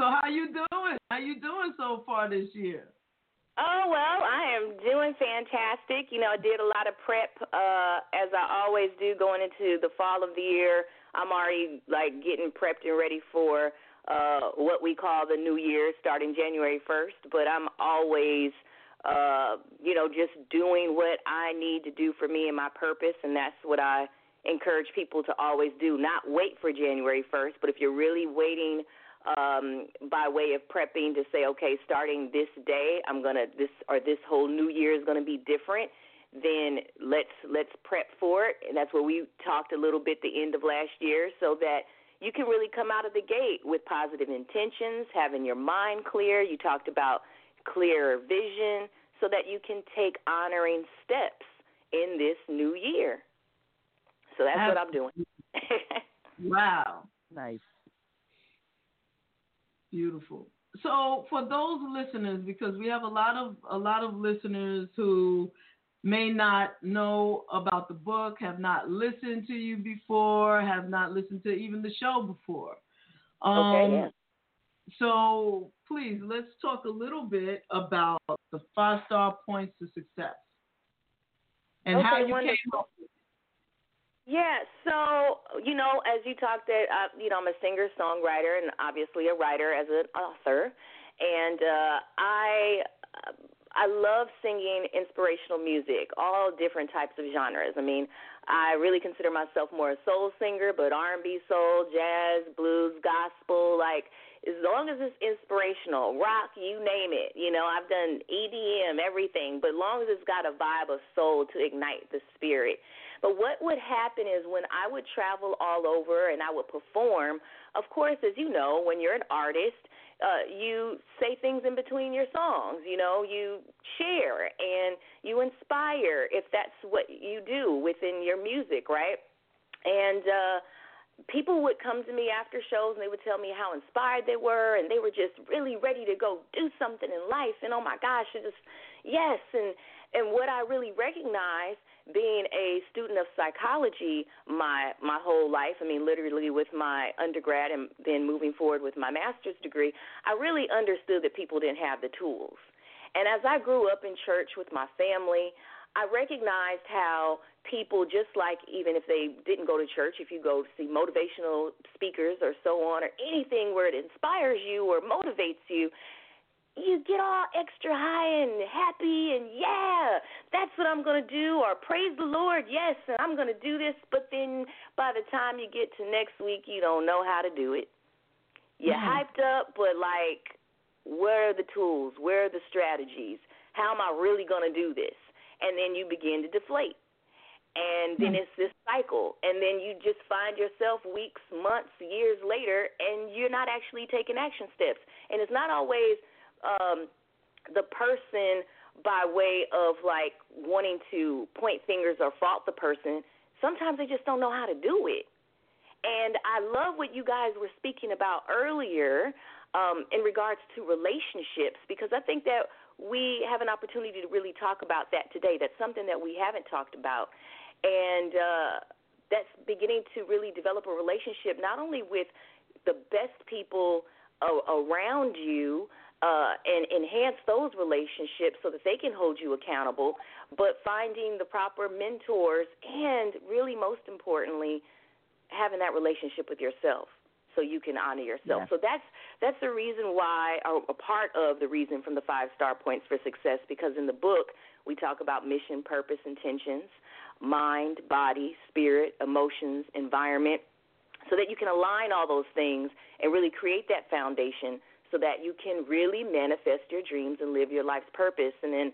So how you doing? How you doing so far this year? Oh well, I am doing fantastic. You know, I did a lot of prep, uh, as I always do going into the fall of the year. I'm already like getting prepped and ready for uh what we call the new year starting January first. But I'm always uh, you know, just doing what I need to do for me and my purpose and that's what I encourage people to always do. Not wait for January first, but if you're really waiting um, by way of prepping to say, okay, starting this day, I'm gonna this or this whole new year is gonna be different. Then let's let's prep for it, and that's what we talked a little bit the end of last year, so that you can really come out of the gate with positive intentions, having your mind clear. You talked about clearer vision, so that you can take honoring steps in this new year. So that's what I'm doing. Wow. Nice. Beautiful. So for those listeners, because we have a lot of a lot of listeners who may not know about the book, have not listened to you before, have not listened to even the show before. Um, Okay, yeah. So please let's talk a little bit about the five star points to success and how Okay, you wonderful. came up. with it. Yeah, so you know, as you talked, that uh, you know, I'm a singer songwriter and obviously a writer as an author, and uh, I I love singing inspirational music, all different types of genres. I mean, I really consider myself more a soul singer, but R&B, soul, jazz, blues, gospel, like as long as it's inspirational, rock, you name it. You know, I've done EDM, everything, but as long as it's got a vibe of soul to ignite the spirit. But what would happen is when I would travel all over and I would perform, of course, as you know, when you're an artist, uh, you say things in between your songs. You know, you share and you inspire if that's what you do within your music, right? And uh, people would come to me after shows and they would tell me how inspired they were and they were just really ready to go do something in life. And oh my gosh, it just yes. And and what I really recognized being a student of psychology my my whole life i mean literally with my undergrad and then moving forward with my master's degree i really understood that people didn't have the tools. And as i grew up in church with my family i recognized how people just like even if they didn't go to church if you go see motivational speakers or so on or anything where it inspires you or motivates you you get all extra high and happy and yeah, that's what I'm going to do or praise the Lord, yes, and I'm going to do this, but then by the time you get to next week, you don't know how to do it. You're Mhm. hyped up, but like where are the tools? Where are the strategies? How am I really going to do this? And then you begin to deflate. And then it's this cycle. And then you just find yourself weeks, months, years later, and you're not actually taking action steps. And it's not always um, the person by way of like wanting to point fingers or fault the person. Sometimes they just don't know how to do it. And I love what you guys were speaking about earlier um, in regards to relationships because I think that we have an opportunity to really talk about that today. That's something that we haven't talked about. And uh, that's beginning to really develop a relationship not only with the best people around you uh, and enhance those relationships so that they can hold you accountable, but finding the proper mentors and really most importantly, having that relationship with yourself so you can honor yourself. So that's that's the reason why, or a part of the reason from the five star points for success. Because in the book we talk about mission, purpose, intentions, mind, body, spirit, emotions, environment, so that you can align all those things and really create that foundation so that you can really manifest your dreams and live your life's purpose, and then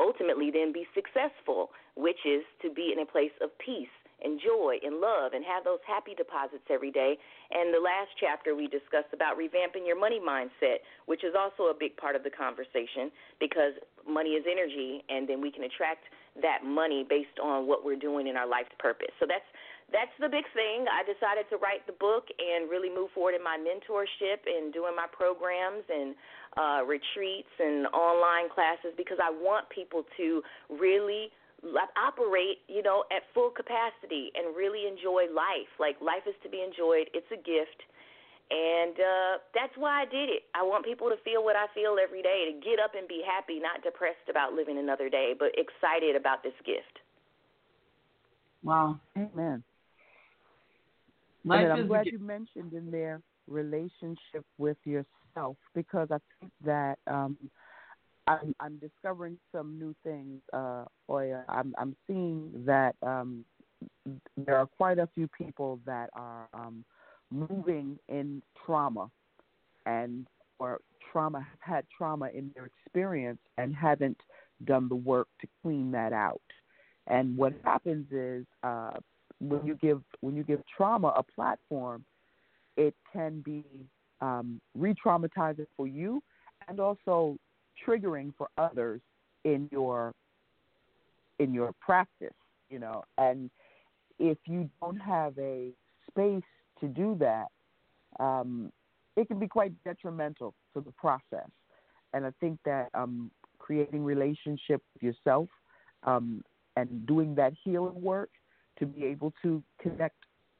ultimately then be successful, which is to be in a place of peace and joy and love and have those happy deposits every day. And the last chapter we discussed about revamping your money mindset, which is also a big part of the conversation because money is energy and then we can attract that money based on what we're doing in our life's purpose. So that's that's the big thing. I decided to write the book and really move forward in my mentorship and doing my programs and uh, retreats and online classes because I want people to really operate, you know, at full capacity and really enjoy life. Like life is to be enjoyed. It's a gift. And uh that's why I did it. I want people to feel what I feel every day, to get up and be happy, not depressed about living another day, but excited about this gift. Wow. Amen. Life and I'm glad you mentioned in there relationship with yourself because I think that um, I'm, I'm discovering some new things, uh, Oya. I'm, I'm seeing that um, there are quite a few people that are um, moving in trauma and or trauma have had trauma in their experience and haven't done the work to clean that out. And what happens is uh, when you give when you give trauma a platform, it can be um, re-traumatizing for you and also triggering for others in your in your practice. You know, and if you don't have a space to do that, um, it can be quite detrimental to the process. And I think that um, creating relationship with yourself um, and doing that healing work to be able to connect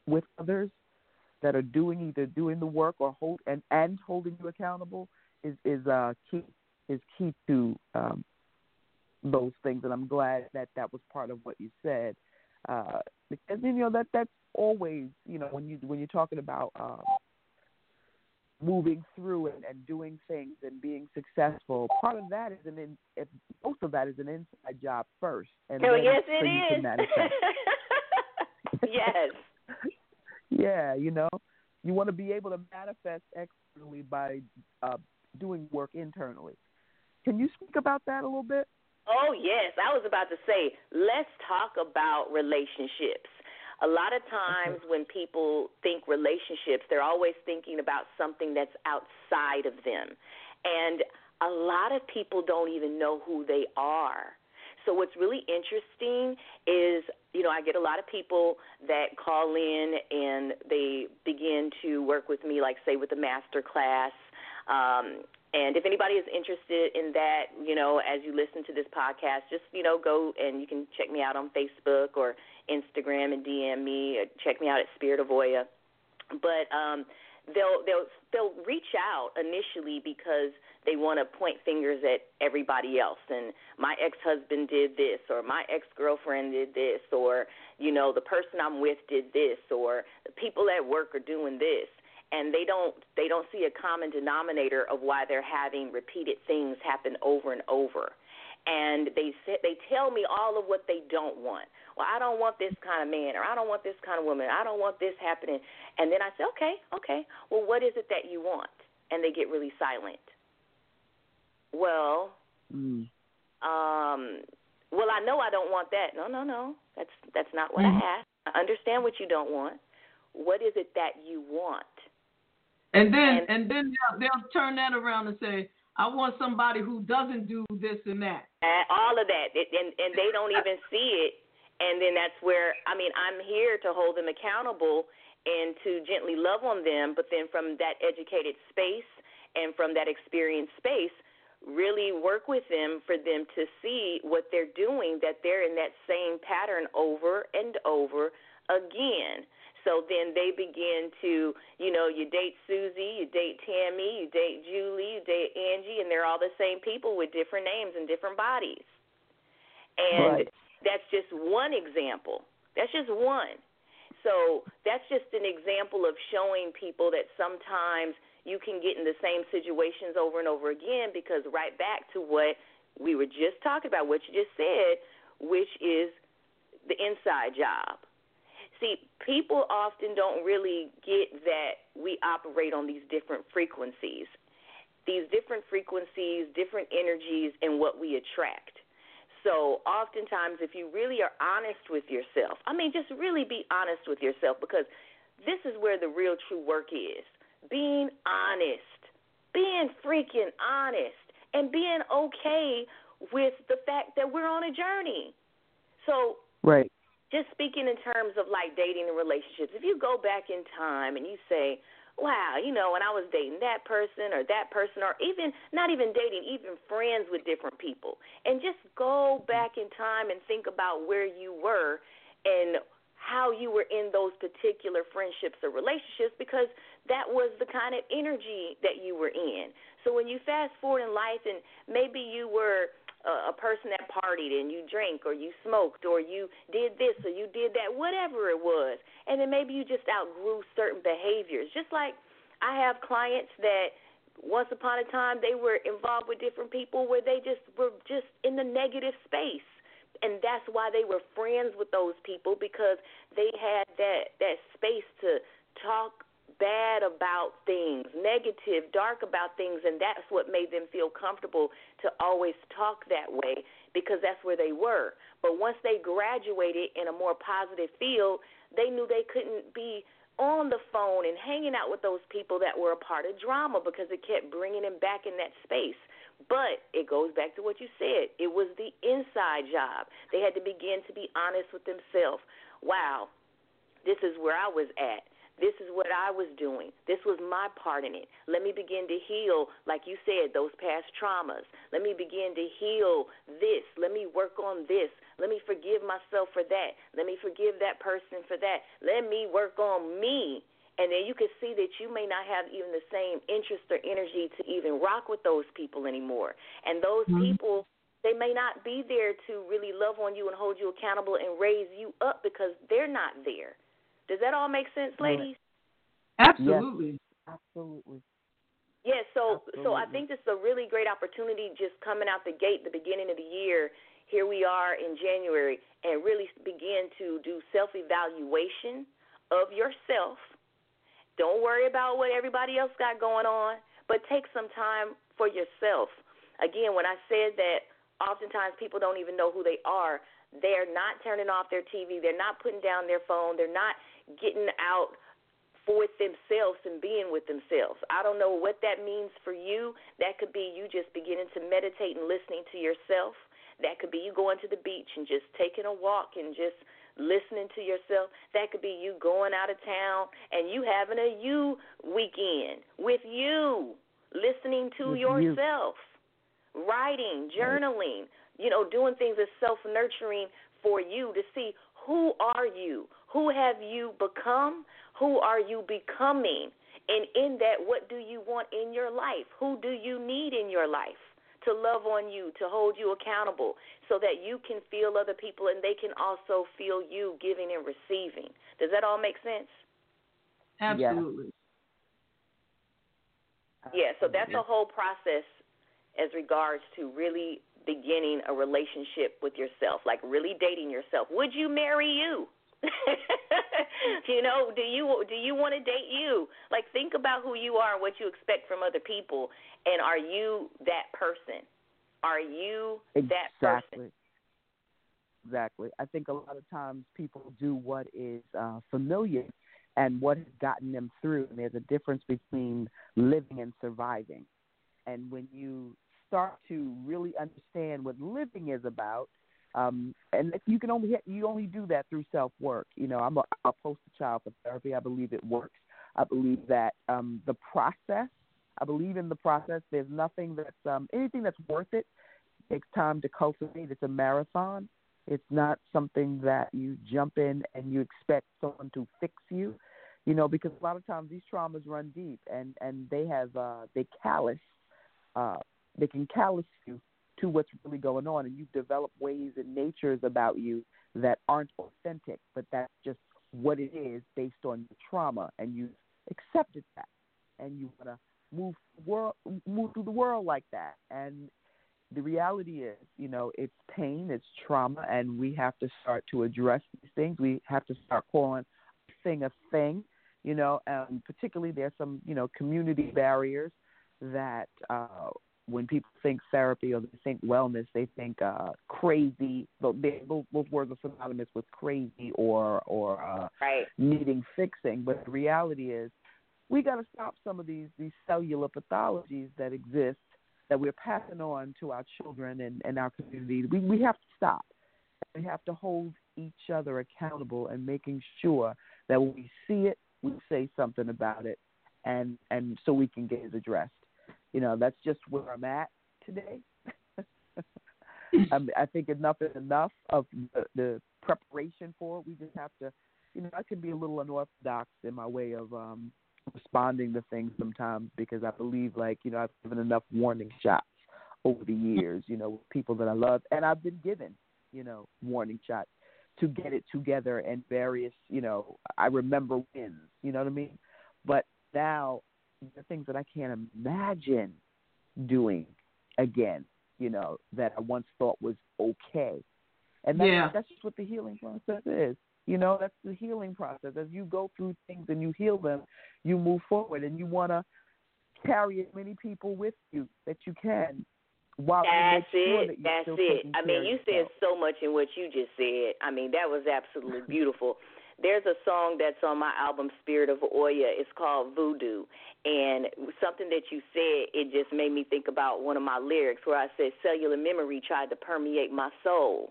with others that are doing either doing the work or hold and, and holding you accountable is is uh, key is key to um, those things. And I'm glad that that was part of what you said uh, because you know that that's always you know when you when you're talking about uh, moving through and, and doing things and being successful. Part of that is an in, if most of that is an inside job first, and oh yes, it is. yes. yeah, you know, you want to be able to manifest externally by uh, doing work internally. Can you speak about that a little bit? Oh, yes. I was about to say, let's talk about relationships. A lot of times when people think relationships, they're always thinking about something that's outside of them. And a lot of people don't even know who they are. So what's really interesting is, you know, I get a lot of people that call in and they begin to work with me, like say with the master class. Um, and if anybody is interested in that, you know, as you listen to this podcast, just you know, go and you can check me out on Facebook or Instagram and DM me. Or check me out at Spirit of Oya. But um, they'll they'll they'll reach out initially because they want to point fingers at everybody else and my ex-husband did this or my ex-girlfriend did this or you know the person I'm with did this or the people at work are doing this and they don't they don't see a common denominator of why they're having repeated things happen over and over and they say, they tell me all of what they don't want. Well, I don't want this kind of man, or I don't want this kind of woman. I don't want this happening. And then I say, okay, okay. Well, what is it that you want? And they get really silent. Well, Mm. um, well, I know I don't want that. No, no, no. That's that's not what Mhm. I asked. I understand what you don't want. What is it that you want? And then And- and, then they'll, they'll turn that around and say, I want somebody who doesn't do this and that. And all of that, it, and and they don't even see it. And then that's where I mean I'm here to hold them accountable and to gently love on them. But then from that educated space and from that experienced space, really work with them for them to see what they're doing, that they're in that same pattern over and over again. So then they begin to, you know, you date Susie, you date Tammy, you date Julie, you date Angie, and they're all the same people with different names and different bodies. And Right. that's just one example. That's just one. So that's just an example of showing people that sometimes you can get in the same situations over and over again because right back to what we were just talking about, what you just said, which is the inside job. See, people often don't really get that we operate on these different frequencies. These different frequencies, different energies, and what we attract. So, oftentimes, if you really are honest with yourself, I mean, just really be honest with yourself because this is where the real true work is being honest, being freaking honest, and being okay with the fact that we're on a journey. So, Right. just speaking in terms of like dating and relationships, if you go back in time and you say, wow, you know, when I was dating that person or that person, or even not even dating, even friends with different people, and just go back in time and think about where you were and how you were in those particular friendships or relationships because that was the kind of energy that you were in. So when you fast forward in life and maybe you were a, a person that partied and you drank or you smoked or you did this or you did that, whatever it was, and then maybe you just outgrew certain behaviors. Just like I have clients that once upon a time they were involved with different people where they just were just in the negative space and that's why they were friends with those people because they had that that space to talk bad about things, negative, dark about things, and that's what made them feel comfortable to always talk that way because that's where they were. But once they graduated in a more positive field, they knew they couldn't be on the phone and hanging out with those people that were a part of drama because it kept bringing them back in that space. But it goes back to what you said. It was the inside job. They had to begin to be honest with themselves. Wow, this is where I was at. This is what I was doing. This was my part in it. Let me begin to heal, like you said, those past traumas. Let me begin to heal this. Let me work on this. Let me forgive myself for that. Let me forgive that person for that. Let me work on me. And then you can see that you may not have even the same interest or energy to even rock with those people anymore. And those mm-hmm. people, they may not be there to really love on you and hold you accountable and raise you up because they're not there. Does that all make sense, ladies? Absolutely. Absolutely. Yeah, so so I think this is a really great opportunity just coming out the gate the beginning of the year. Here we are in January and really begin to do self-evaluation of yourself. Don't worry about what everybody else got going on, but take some time for yourself. Again, when I said that oftentimes people don't even know who they are, they're not turning off their TV, they're not putting down their phone, they're not getting out with themselves and being with themselves. I don't know what that means for you. That could be you just beginning to meditate and listening to yourself. That could be you going to the beach and just taking a walk and just listening to yourself. That could be you going out of town and you having a you weekend with you, listening to With you. yourself, writing, journaling, you know, doing things that's self nurturing for you to see who are you? Who have you become? Who are you becoming? And in that, what do you want in your life? Who do you need in your life to love on you, to hold you accountable, so that you can feel other people and they can also feel you giving and receiving? Does that all make sense? Absolutely. Yeah, so that's a whole process as regards to really beginning a relationship with yourself, like really dating yourself. Would you marry you? you know, do you do you want to date you? Like think about who you are, and what you expect from other people, and are you that person? Are you that person? Exactly. Exactly. I think a lot of times people do what is uh, familiar and what has gotten them through. And there's a difference between living and surviving. And when you start to really understand what living is about, um, and you can only you only do that through self work. You know, I'm a, a poster child for therapy. I believe it works. I believe that um, the process I believe in the process. There's nothing that's um, anything that's worth it takes time to cultivate. It's a marathon. It's not something that you jump in and you expect someone to fix you. You know, because a lot of times these traumas run deep and and they have uh, they callous, uh, they can callous you to what's really going on, and you develop ways and natures about you that aren't authentic, but that's just what it is based on the trauma, and you've accepted that, and you want to move world move through the world like that, and the reality is, you know, it's pain, it's trauma, and we have to start to address these things. We have to start calling a thing a thing, you know, and particularly there's some, you know, community barriers that uh, when people think therapy or they think wellness, they think uh, crazy. Those, those words are synonymous with crazy or or uh, right. needing fixing. But the reality is, we got to stop some of these these cellular pathologies that exist that we're passing on to our children and, and our community. We we have to stop. We have to hold each other accountable and making sure that when we see it, we say something about it, and and so we can get it addressed. You know, that's just where I'm at today. I, I think enough is enough of the, the preparation for it. We just have to, you know, I can be a little unorthodox in my way of um, responding to things sometimes because I believe, like, you know, I've given enough warning shots over the years, you know, with people that I love, and I've been given, you know, warning shots to get it together and various, you know, I remember wins, you know what I mean? But now the things that I can't imagine doing again, you know, that I once thought was okay. And that's, Yeah. that's just what the healing process is. You know, that's the healing process. As you go through things and you heal them, you move forward and you want to carry as many people with you that you can while you That's make sure it. that you're That's still it. I mean, you said so much in what you just said. I mean, that was absolutely beautiful. There's a song that's on my album Spirit of Oya. It's called Voodoo. And something that you said, it just made me think about one of my lyrics where I said cellular memory tried to permeate my soul.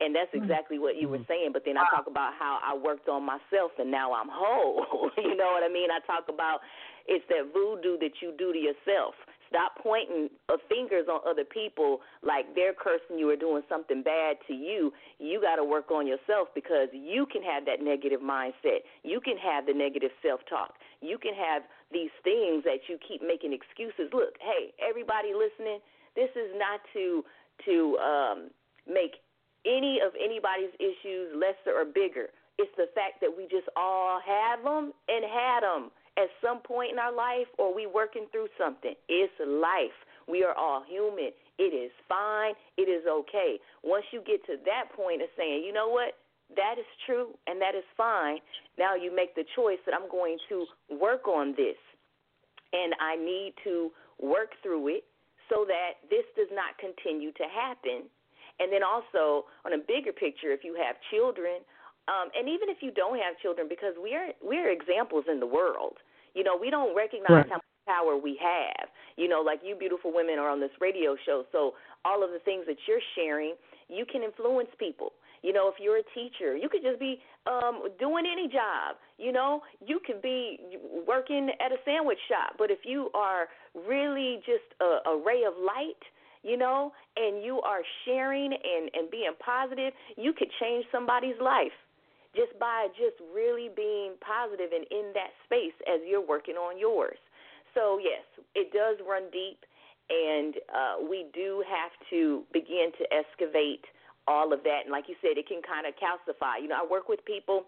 And that's mm. exactly what you were mm. saying. But then I talk about how I worked on myself and now I'm whole. you know what I mean? I talk about it's that voodoo that you do to yourself. Stop pointing fingers on other people like they're cursing you or doing something bad to you. You got to work on yourself because you can have that negative mindset. You can have the negative self talk. You can have these things that you keep making excuses. Look, hey, everybody listening, this is not to to um, make any of anybody's issues lesser or bigger. It's the fact that we just all have them and had them at some point in our life, or we working through something. It's life. We are all human. It is fine. It is okay. Once you get to that point of saying, you know what, that is true and that is fine. Now you make the choice that I'm going to work on this, and I need to work through it so that this does not continue to happen. And then also on a bigger picture, if you have children, um, and even if you don't have children, because we are we are examples in the world. You know, we don't recognize Right. how much power we have. You know, like you beautiful women are on this radio show, so all of the things that you're sharing, you can influence people. You know, if you're a teacher, you could just be um, doing any job. You know, you could be working at a sandwich shop, but if you are really just a, a ray of light, you know, and you are sharing and, and being positive, you could change somebody's life just by just really being positive and in that space as you're working on yours. So yes, it does run deep, and uh, we do have to begin to excavate all of that. And like you said, it can kind of calcify. You know, I work with people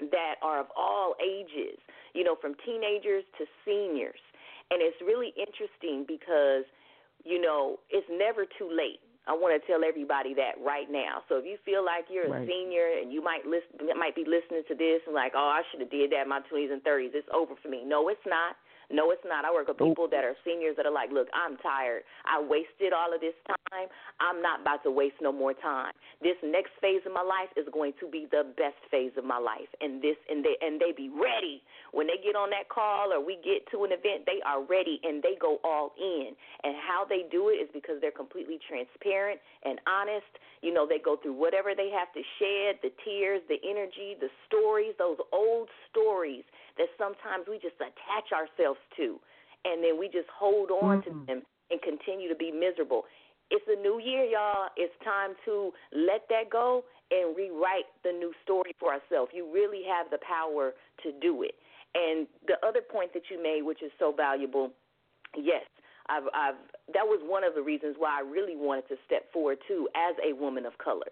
that are of all ages, you know, from teenagers to seniors. And it's really interesting because, you know, it's never too late. I want to tell everybody that right now. So if you feel like you're a Right. senior and you might listen, might be listening to this and like, oh, I should have did that in my 20s and 30s. It's over for me. No, it's not. No, it's not. I work with people that are seniors that are like, look, I'm tired. I wasted all of this time. I'm not about to waste no more time. This next phase of my life is going to be the best phase of my life, and this and they and they be ready when they get on that call or we get to an event. They are ready and they go all in. And how they do it is because they're completely transparent and honest. You know, they go through whatever they have to shed, the tears, the energy, the stories, those old stories that sometimes we just attach ourselves to. and then we just hold on Mm-hmm. to them and continue to be miserable. It's a new year, y'all. It's time to let that go and rewrite the new story for ourselves. You really have the power to do it. And the other point that you made, which is so valuable, yes, I've, I've that was one of the reasons why I really wanted to step forward too as a woman of color,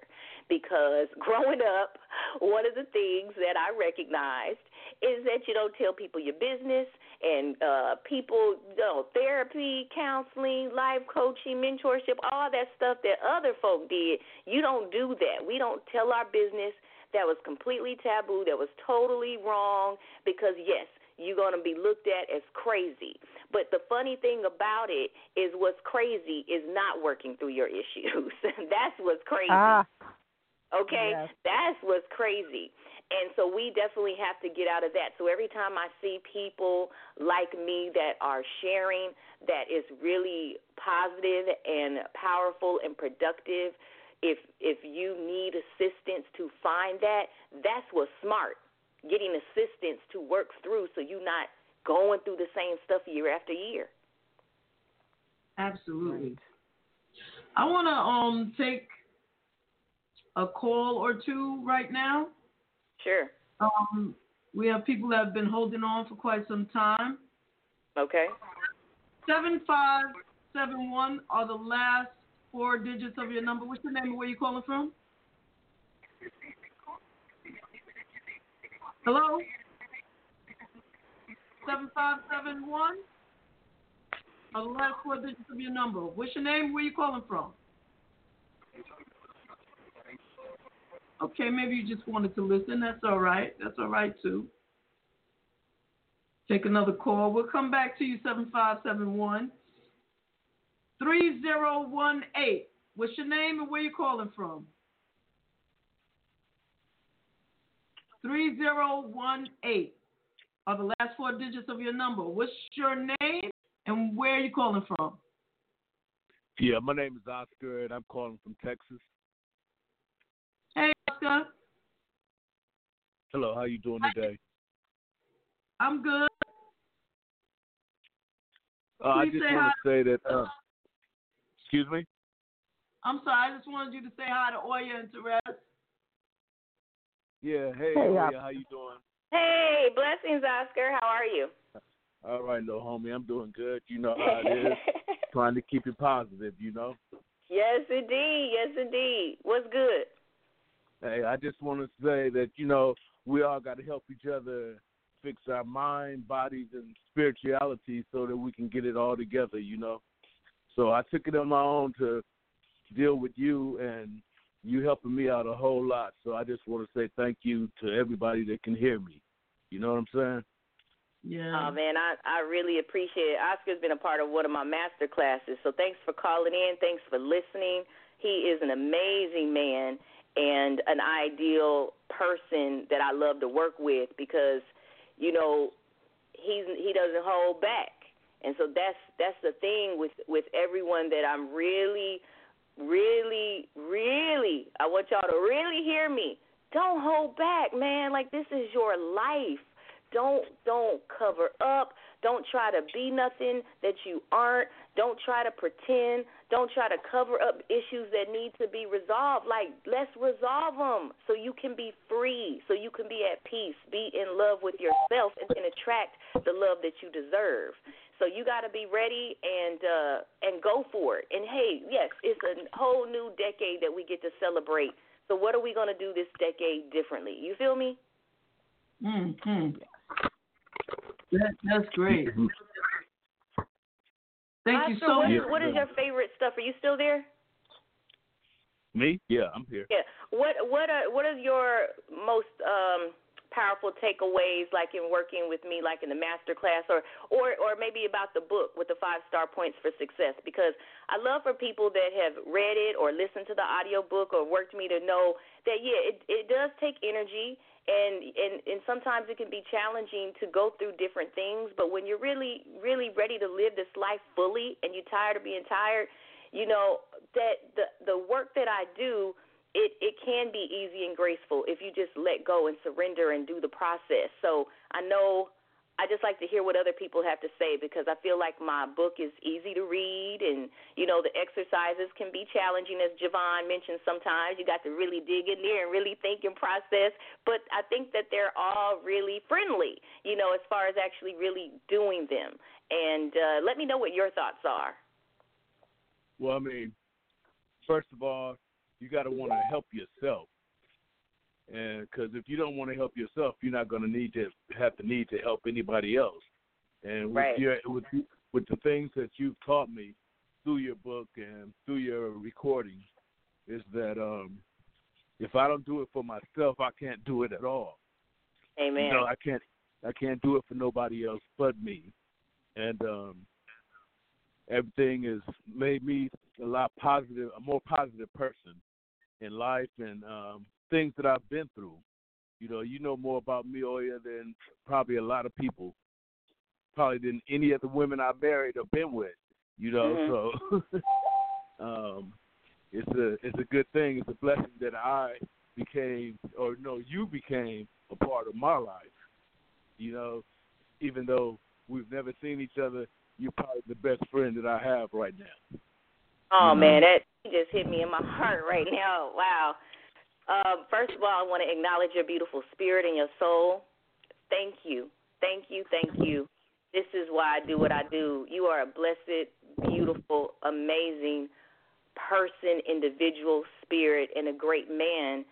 because growing up, one of the things that I recognized is that you don't tell people your business and uh people you know therapy counseling life coaching mentorship all that stuff that other folk did. You don't do that. We don't tell our business that was completely taboo that was totally wrong because yes you're going to be looked at as crazy but the funny thing about it is what's crazy is not working through your issues that's what's crazy Ah, Okay? Yes. That's what's crazy. And so we definitely have to get out of that. So every time I see people like me that are sharing that is really positive and powerful and productive, if if you need assistance to find that, that's what's smart. Getting assistance to work through so you're not going through the same stuff year after year. Absolutely. I want to um take a call or two right now. Sure. Um, we have people that have been holding on for quite some time. Okay. Seven five seven one are the last four digits of your number. What's your name and where you calling from? Hello. Seven five seven one are the last four digits of your number. What's your name? Where you calling from? Okay, maybe you just wanted to listen. That's all right. That's all right too. Take another call. We'll come back to you, 7571 3018. What's your name and where you calling from? 3018 are the last four digits of your number. What's your name and where are you calling from? Yeah, my name is Oscar, and I'm calling from Texas. Hey, Oscar. Hello, how you doing today? I'm good. Uh, I just want to say that. Uh, excuse me. I'm sorry. I just wanted you to say hi to Oya and Terez. Yeah. Hey, Hey, Oya, how you doing? Hey, blessings, Oscar. How are you? All right, little homie, I'm doing good. You know how it is. Trying to keep it positive, you know. yes, indeed. Yes, indeed. What's good? Hey, I just want to say that you know we all got to help each other fix our mind, bodies, and spirituality so that we can get it all together. You know. So I took it on my own to deal with you, and you helping me out a whole lot. So I just want to say thank you to everybody that can hear me. You know what I'm saying? Yeah. Oh man, I I really appreciate it. Oscar's been a part of one of my master classes, so thanks for calling in. Thanks for listening. He is an amazing man and an ideal person that I love to work with because, you know, he's he doesn't hold back, and so that's that's the thing with with everyone that I'm really, really, really. I want y'all to really hear me. Don't hold back, man. Like this is your life. Don't don't cover up. Don't try to be nothing that you aren't. Don't try to pretend. Don't try to cover up issues that need to be resolved. Like let's resolve them so you can be free, so you can be at peace, be in love with yourself, and, and attract the love that you deserve. So you got to be ready and uh, and go for it. And hey, yes, it's a whole new decade that we get to celebrate. So what are we gonna do this decade differently? You feel me? Mm-hmm. That, that's great. Thank you so what much. is, what is your favorite stuff? Are you still there? Me? Yeah, I'm here. Yeah. What what are what is your most um powerful takeaways like in working with me like in the master class or or or maybe about the book with the five star points for success. Because I love for people that have read it or listened to the audio book or worked me to know that yeah it it does take energy. And and and sometimes it can be challenging to go through different things. But when you're really really ready to live this life fully and you're tired of being tired you know that the the work that I do it it can be easy and graceful if you just let go and surrender and do the process. So I know I just like to hear what other people have to say because I feel like my book is easy to read and you know the exercises can be challenging as JaVonne mentioned sometimes. You got to really dig in there and really think and process but I think that they're all really friendly you know as far as actually really doing them. And uh, let me know what your thoughts are. Well, I mean, first of all, you got to want to help yourself, and because if you don't want to help yourself, you're not going to need to have the need to help anybody else. And with Right. your with with the things that you've taught me through your book and through your recordings, is that um, if I don't do it for myself, I can't do it at all. amen You know, I can't I can't do it for nobody else but me. And um everything has made me a lot positive a more positive person in life and um things that I've been through. You know, you know more about me Oya than probably a lot of people. Probably than any of the women I married or been with. You know, so um it's a it's a good thing. It's a blessing that I became or no, you became a part of my life. You know, even though we've never seen each other, you're probably the best friend that I have right now. Oh Mhm. man, that just hit me in my heart right now. Wow. Um, first of all, I want to acknowledge your beautiful spirit and your soul. Thank you, thank you, thank you. This is why I do what I do. You are a blessed, beautiful, amazing person, individual, spirit, and a great man.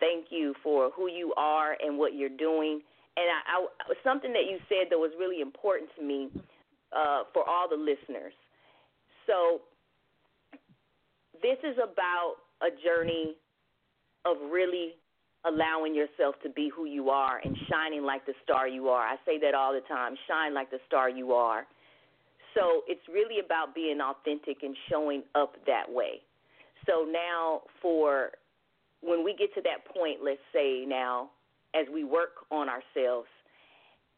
Thank you for who you are and what you're doing. And I, I something that you said that was really important to me uh, for all the listeners. So this is about a journey of really allowing yourself to be who you are and shining like the star you are. I say that all the time shine like the star you are. So it's really about being authentic and showing up that way. So now, for when we get to that point, let's say now, as we work on ourselves,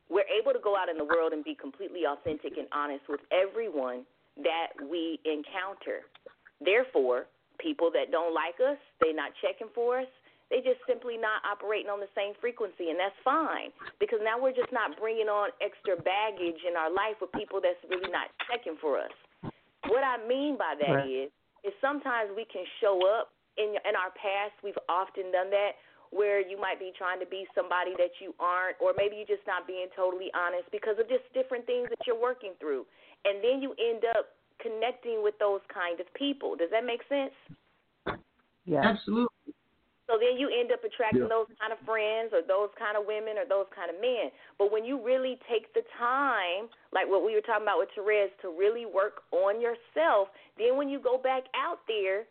we're able to go out in the world and be completely authentic and honest with everyone that we encounter. Therefore, people that don't like us, they're not checking for us, they just simply not operating on the same frequency, and that's fine because now we're just not bringing on extra baggage in our life with people that's really not checking for us. What I mean by that is, Right. is sometimes we can show up in in our past. We've often done that where you might be trying to be somebody that you aren't, or maybe you're just not being totally honest because of just different things that you're working through, and then you end up connecting with those kind of people. Does that make sense? Yeah. Absolutely. So then you end up attracting Yeah. those kind of friends or those kind of women or those kind of men. But when you really take the time, like what we were talking about with Terez, to really work on yourself, then when you go back out there,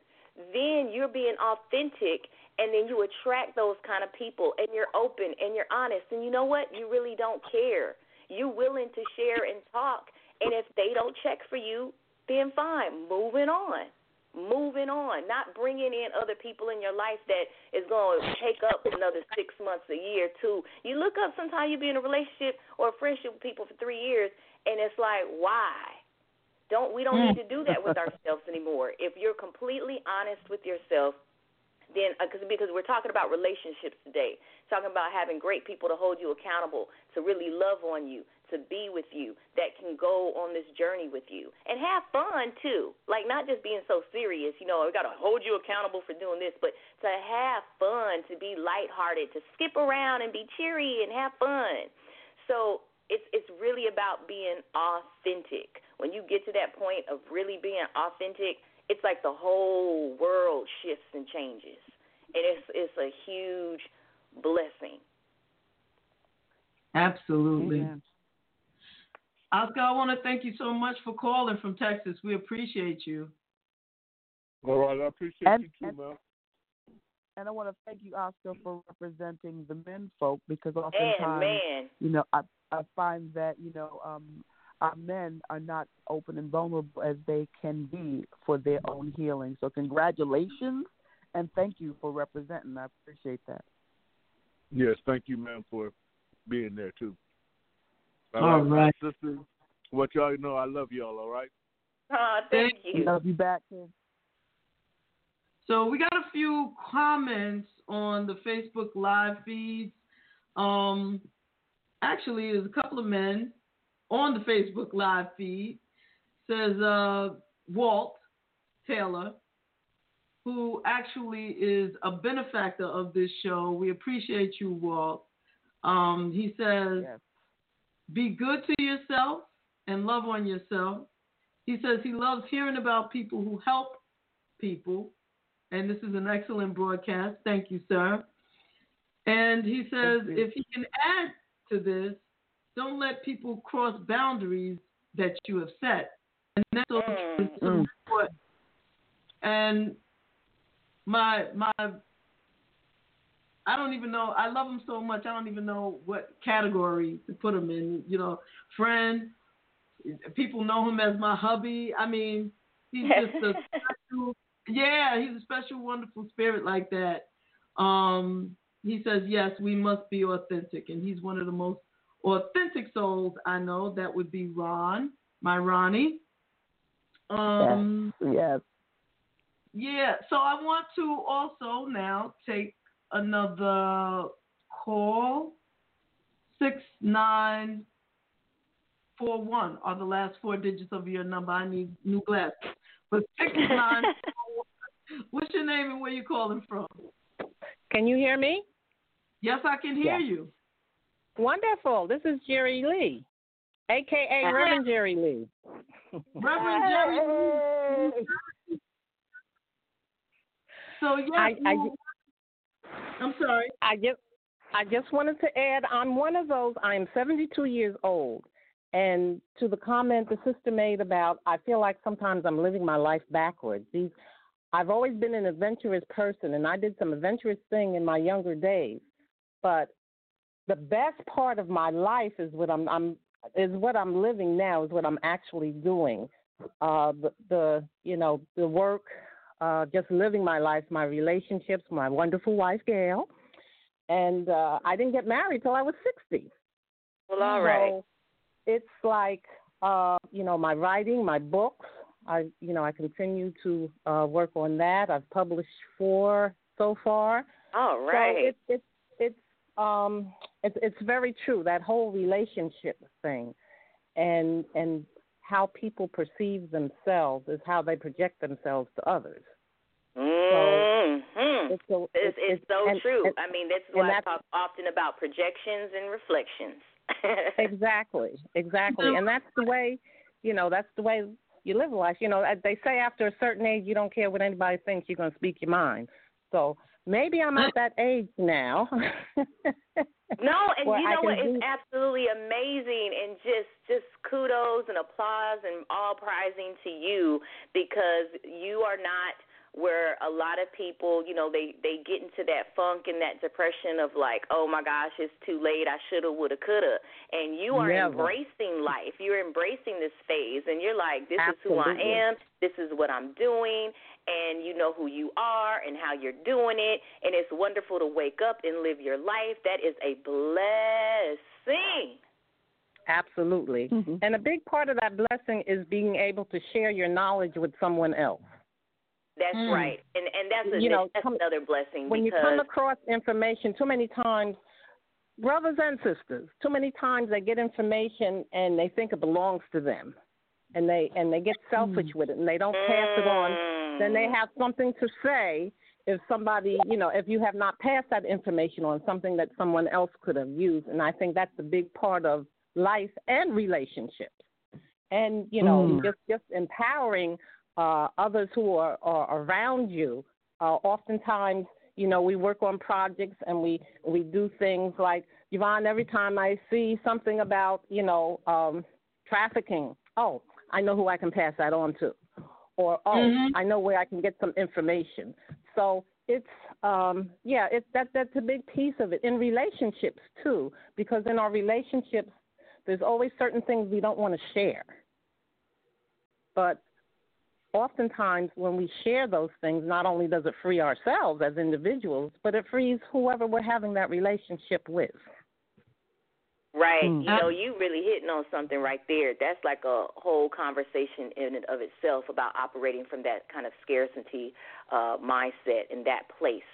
then you're being authentic and then you attract those kind of people and you're open and you're honest. And you know what? You really don't care. You're willing to share and talk. And if they don't check for you, then fine. Moving on moving on, not bringing in other people in your life that is going to take up another six months, a year, two. You look up sometimes you be in a relationship or a friendship with people for three years, and it's like, why? Don't we don't need mm. to do that with ourselves anymore. If you're completely honest with yourself, then uh, because because we're talking about relationships today, talking about having great people to hold you accountable, to really love on you, to be with you, that can go on this journey with you and have fun too. Like not just being so serious, you know, we got to hold you accountable for doing this, but to have fun, to be lighthearted, to skip around and be cheery and have fun. So it's it's really about being authentic. When you get to that point of really being authentic, it's like the whole world shifts and changes. And it's it's a huge blessing. Absolutely. Amen. Oscar, I want to thank you so much for calling from Texas. We appreciate you. All right, I appreciate And- you too, and- man. And I want to thank you, Oscar, for representing the men folk because oftentimes, Amen. you know, I I find that you know um, our men are not open and vulnerable as they can be for their own healing. So congratulations and thank you for representing. I appreciate that. Yes, thank you, man, for being there too. All my right. sisters. What y'all know, I love y'all. All right. Oh, thank you. Love you back, kid. So we got a few comments on the Facebook live feeds. Um, actually, there's a couple of men on the Facebook Live feed. Says uh, Walt Taylor, who actually is a benefactor of this show. We appreciate you, Walt. Um, he says, "Be good to yourself and love on yourself." He says he loves hearing about people who help people, and this is an excellent broadcast. Thank you, sir. And he says if he can add to this, don't let people cross boundaries that you have set. And that's so, Mm. important. And my my I don't even know. I love him so much. I don't even know what category to put him in. You know, friend. People know him as my hubby. I mean, he's just a special. Yeah, he's a special, wonderful spirit like that. Um, he says yes, we must be authentic, and he's one of the most authentic souls I know. That would be Ron, my Ronnie. Um, Yes. yeah, so I want to also now take another call. Six nine four one are the last four digits of your number. I need new glasses. But six nine four one. What's your name and where you calling from? Can you hear me? Yes, I can hear you. Wonderful. This is Jerry Lee, aka Hi. Reverend Jerry Lee. Reverend Jerry. Lee. So yeah, I, I, I'm sorry. I just I just wanted to add I'm one of those I'm 72 years old and to the comment the sister made about I feel like sometimes I'm living my life backwards. These I've always been an adventurous person and I did some adventurous thing in my younger days. But the best part of my life is what I'm I'm is what I'm living now is what I'm actually doing. Uh the, the you know the work uh, just living my life, my relationships, my wonderful wife Gail, and uh, I didn't get married till I was sixty. Well, all right. So it's like uh, you know my writing, my books. I you know I continue to uh, work on that. I've published four so far. All right. So it's it's it's um it's it's very true that whole relationship thing, and and how people perceive themselves is how they project themselves to others. Mm-hmm. It's, a, It's, it's so and- true. and- I mean, that's why I talk often about projections and reflections. exactly, exactly, and that's the way you know that's the way you live life. You know, they say after a certain age, you don't care what anybody thinks. You're going to speak your mind. So maybe I'm at that age now. No, and you know what? It's do- absolutely amazing, and just just kudos and applause and all prizing to you because you are not where a lot of people, you know, they they get into that funk and that depression of like, oh my gosh, it's too late. I shoulda, woulda, coulda, and you are Never. embracing life. You're embracing this phase, and you're like, this is who I am. This is what I'm doing, and you know who you are and how you're doing it, and it's wonderful to wake up and live your life. That is a blessing. Absolutely. Mm-hmm. And a big part of that blessing is being able to share your knowledge with someone else. That's Mm. right, and and that's a, You know, that's come- another blessing when you come across information too many times brothers and sisters too many times they get information and they think it belongs to them and they and they get selfish with it and they don't pass it on then they have something to say if somebody you know if you have not passed that information on something that someone else could have used and i think that's a big part of life and relationships and you know Mm. just just empowering uh, others who are, are around you. Uh, oftentimes, you know, we work on projects and we we do things like Yvonne. Every time I see something about you know um, trafficking, oh, I know who I can pass that on to, or oh, Mhm. I know where I can get some information. So it's um yeah it's that that's a big piece of it in relationships too because in our relationships there's always certain things we don't want to share but oftentimes when we share those things, not only does it free ourselves as individuals, but it frees whoever we're having that relationship with. Right. Mm. You know, you really hitting on something right there. That's like a whole conversation in and of itself about operating from that kind of scarcity uh, mindset in that place.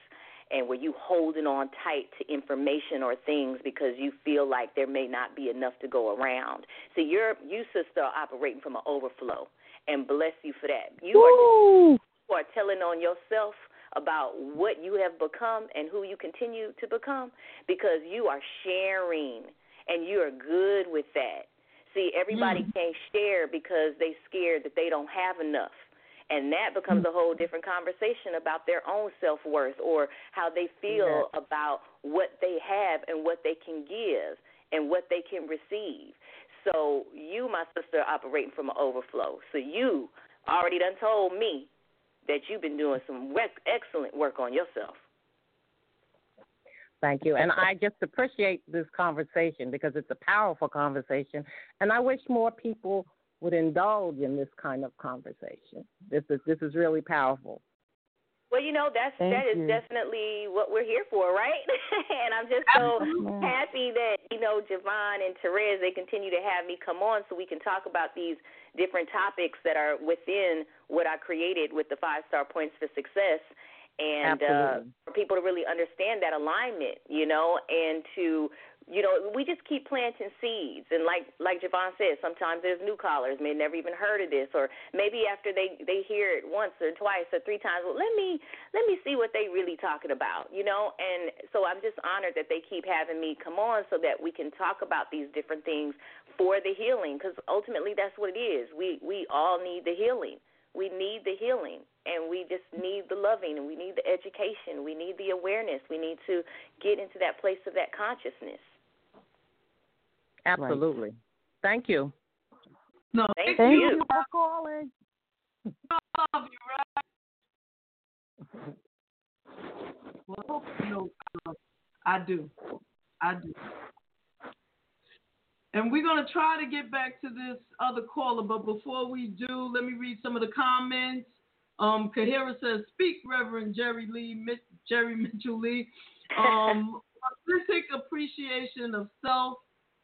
and where you holding on tight to information or things because you feel like there may not be enough to go around. So you're you sister are operating from an overflow and bless you for that. You are, you are telling on yourself about what you have become and who you continue to become because you are sharing and you are good with that. See, everybody Mm. can't share because they're scared that they don't have enough. And that becomes a whole different conversation about their own self worth or how they feel about what they have and what they can give and what they can receive. So you, my sister, are operating from an overflow. So you already done told me that you've been doing some rec- excellent work on yourself. Thank you. And I just appreciate this conversation because it's a powerful conversation. And I wish more people would indulge in this kind of conversation. This is this is really powerful. Well, you know that's Thank that is you. definitely what we're here for, right? and I'm just so happy that you know JaVonne and Terez they continue to have me come on so we can talk about these different topics that are within what I created with the five star points for success, and uh, for people to really understand that alignment, you know, and to you know we just keep planting seeds. And like like JaVonne said sometimes there's new callers may never even heard of this or maybe after they they hear it once or twice or three times well let me let me see what they really talking about you know? And so I'm just honored that they keep having me come on so that we can talk about these different things for the healing because ultimately that's what it is. We we all need the healing. We need the healing and we just need the loving and we need the education we need the awareness we need to get into that place of that consciousness Absolutely. Thank you. No, thank, Thank you. you for calling. Love you, right? Well, you know, uh, I do. I do. And we're going to try to get back to this other caller, but before we do, let me read some of the comments. Um, Kahira says, "Speak, Reverend Jerry Lee, Jerry Mitchell Lee. Um, authentic appreciation of self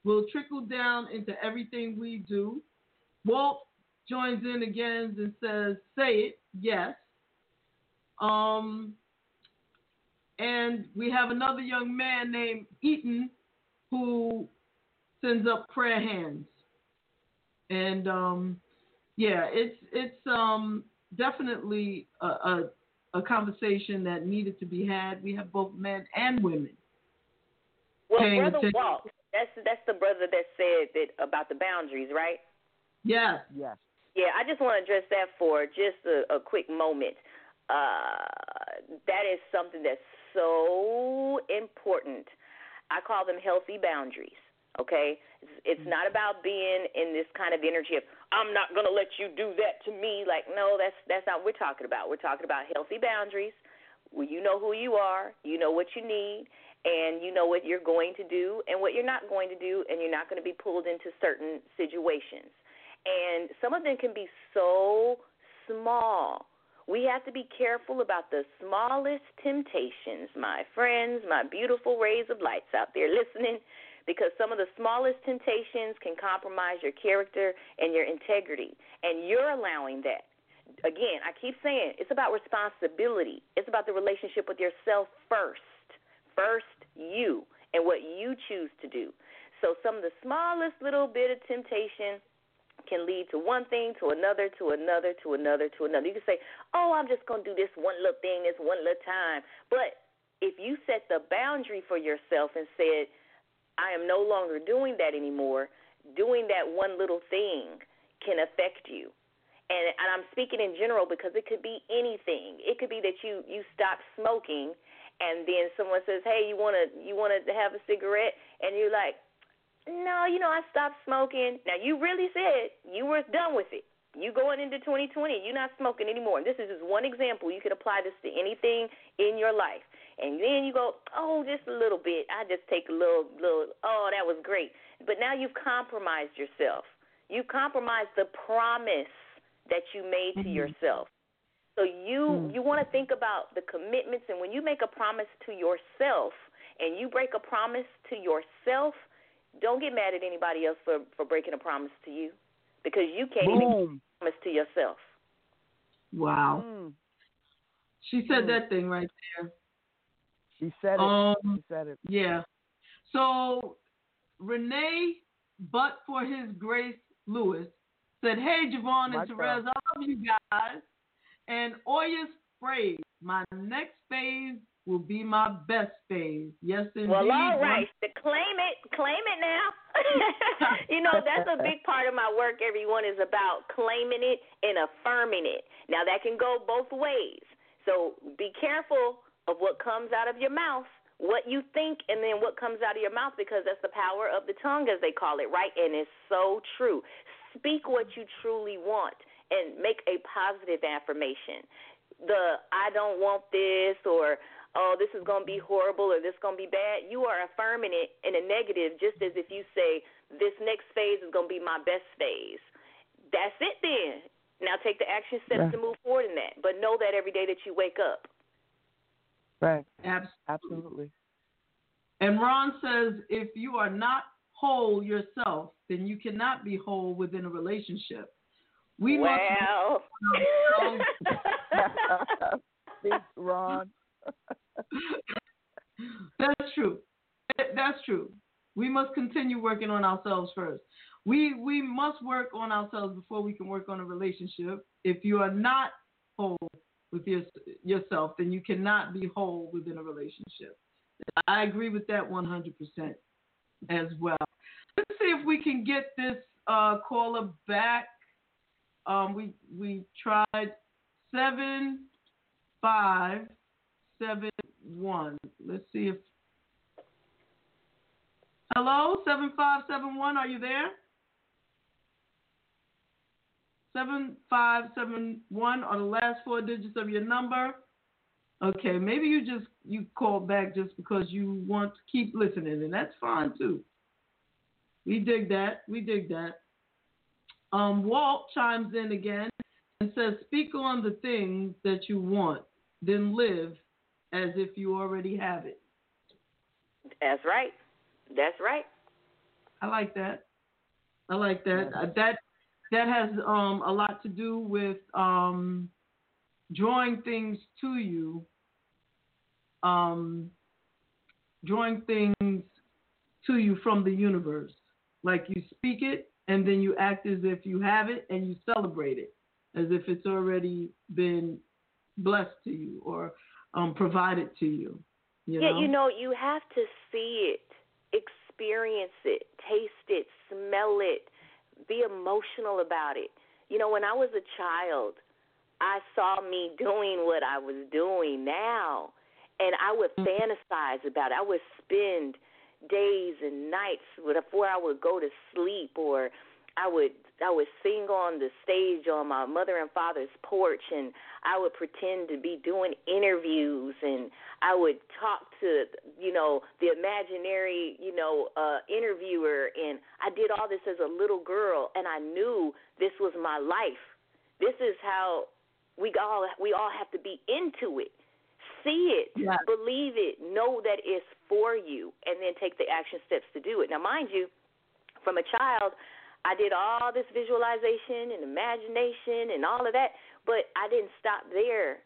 will trickle down into everything we do." Walt joins in again and says, "Say it, yes." Um, and we have another young man named Eaton who sends up prayer hands. And um, yeah, it's it's um, definitely a, a a conversation that needed to be had. We have both men and women. Well, paying brother attention. Walt, that's that's the brother that said that about the boundaries, right? Yes. Yes. Yeah, I just want to address that for just a, a quick moment. Uh, that is something that's so important. I call them healthy boundaries. Okay, it's, it's not about being in this kind of energy of I'm not going to let you do that to me. Like, no, that's that's not what we're talking about. We're talking about healthy boundaries where you know who you are, you know what you need, and you know what you're going to do and what you're not going to do, and you're not going to be pulled into certain situations. And some of them can be so small. We have to be careful about the smallest temptations, my friends, my beautiful rays of lights out there listening, because some of the smallest temptations can compromise your character and your integrity. And you're allowing that. Again, I keep saying it's about responsibility, it's about the relationship with yourself first. First, you and what you choose to do. So, some of the smallest little bit of temptation can lead to one thing, to another, to another, to another, to another. You can say, "Oh, I'm just going to do this one little thing, this one little time." But if you set the boundary for yourself and said, "I am no longer doing that anymore," doing that one little thing can affect you. And, and I'm speaking in general because it could be anything. It could be that you you stop smoking, and then someone says, "Hey, you wanna you wanna have a cigarette?" And you're like, no, you know, I stopped smoking. Now, you really said you were done with it. You going into 2020, you're not smoking anymore. This is just one example. You could apply this to anything in your life. And then you go, oh, just a little bit. I just take a little, little. Oh, that was great. But now you've compromised yourself. You compromised the promise that you made to mm-hmm. yourself. So you mm. you want to think about the commitments, and when you make a promise to yourself, and you break a promise to yourself, don't get mad at anybody else for for breaking a promise to you, because you can't even keep a promise to yourself. Wow. Mm. She said mm. that thing right there. She said it. Um, she said it. Yeah. So Renee, but for his grace, Lewis said, "Hey, JaVonne My and Terez, I love you guys." And Oya phrase, "My next phase will be my best phase." Yes, indeed. Well, all One- right. To claim it, claim it now. you know, that's a big part of my work. Everyone is about claiming it and affirming it. Now, that can go both ways. So be careful of what comes out of your mouth, what you think, and then what comes out of your mouth, because that's the power of the tongue, as they call it, right? And it's so true. Speak what you truly want and make a positive affirmation. The I don't want this or oh, this is going to be horrible or this is going to be bad, you are affirming it in a negative, just as if you say, this next phase is going to be my best phase. That's it then. Now take the action steps Yeah. to move forward in that. But know that every day that you wake up. Right. Abs- Absolutely. And Ron says, if you are not whole yourself, then you cannot be whole within a relationship. We well. must. Speak, Ron. That's true. That's true. We must continue working on ourselves first. We we must work on ourselves before we can work on a relationship. If you are not whole with your, yourself, then you cannot be whole within a relationship. I agree with that 100% as well. Let's see if we can get this uh, caller back. Um, we we tried seven five seven one. Let's see if. Hello, seven five seven one. Are you there? Seven five seven one are the last four digits of your number. Okay, maybe you just you called back just because you want to keep listening, and that's fine too. We dig that. We dig that. Um, Walt chimes in again and says, "Speak on the things that you want, then live as if you already have it." That's right. That's right. I like that. I like that. That that has um, a lot to do with um, drawing things to you, um, drawing things to you from the universe. Like you speak it, and then you act as if you have it, and you celebrate it as if it's already been blessed to you or um, provided to you. You yeah, know? you know, you have to see it, experience it, taste it, smell it, be emotional about it. You know, when I was a child, I saw me doing what I was doing now, and I would mm. fantasize about it. I would spend days and nights before I would go to sleep, or I would I would sing on the stage on my mother and father's porch, and I would pretend to be doing interviews, and I would talk to you know the imaginary you know uh, interviewer, and I did all this as a little girl, and I knew this was my life. This is how we all we all have to be into it. See it, Yeah. believe it, know that it's for you, and then take the action steps to do it. Now, mind you, from a child, I did all this visualization and imagination and all of that, but I didn't stop there.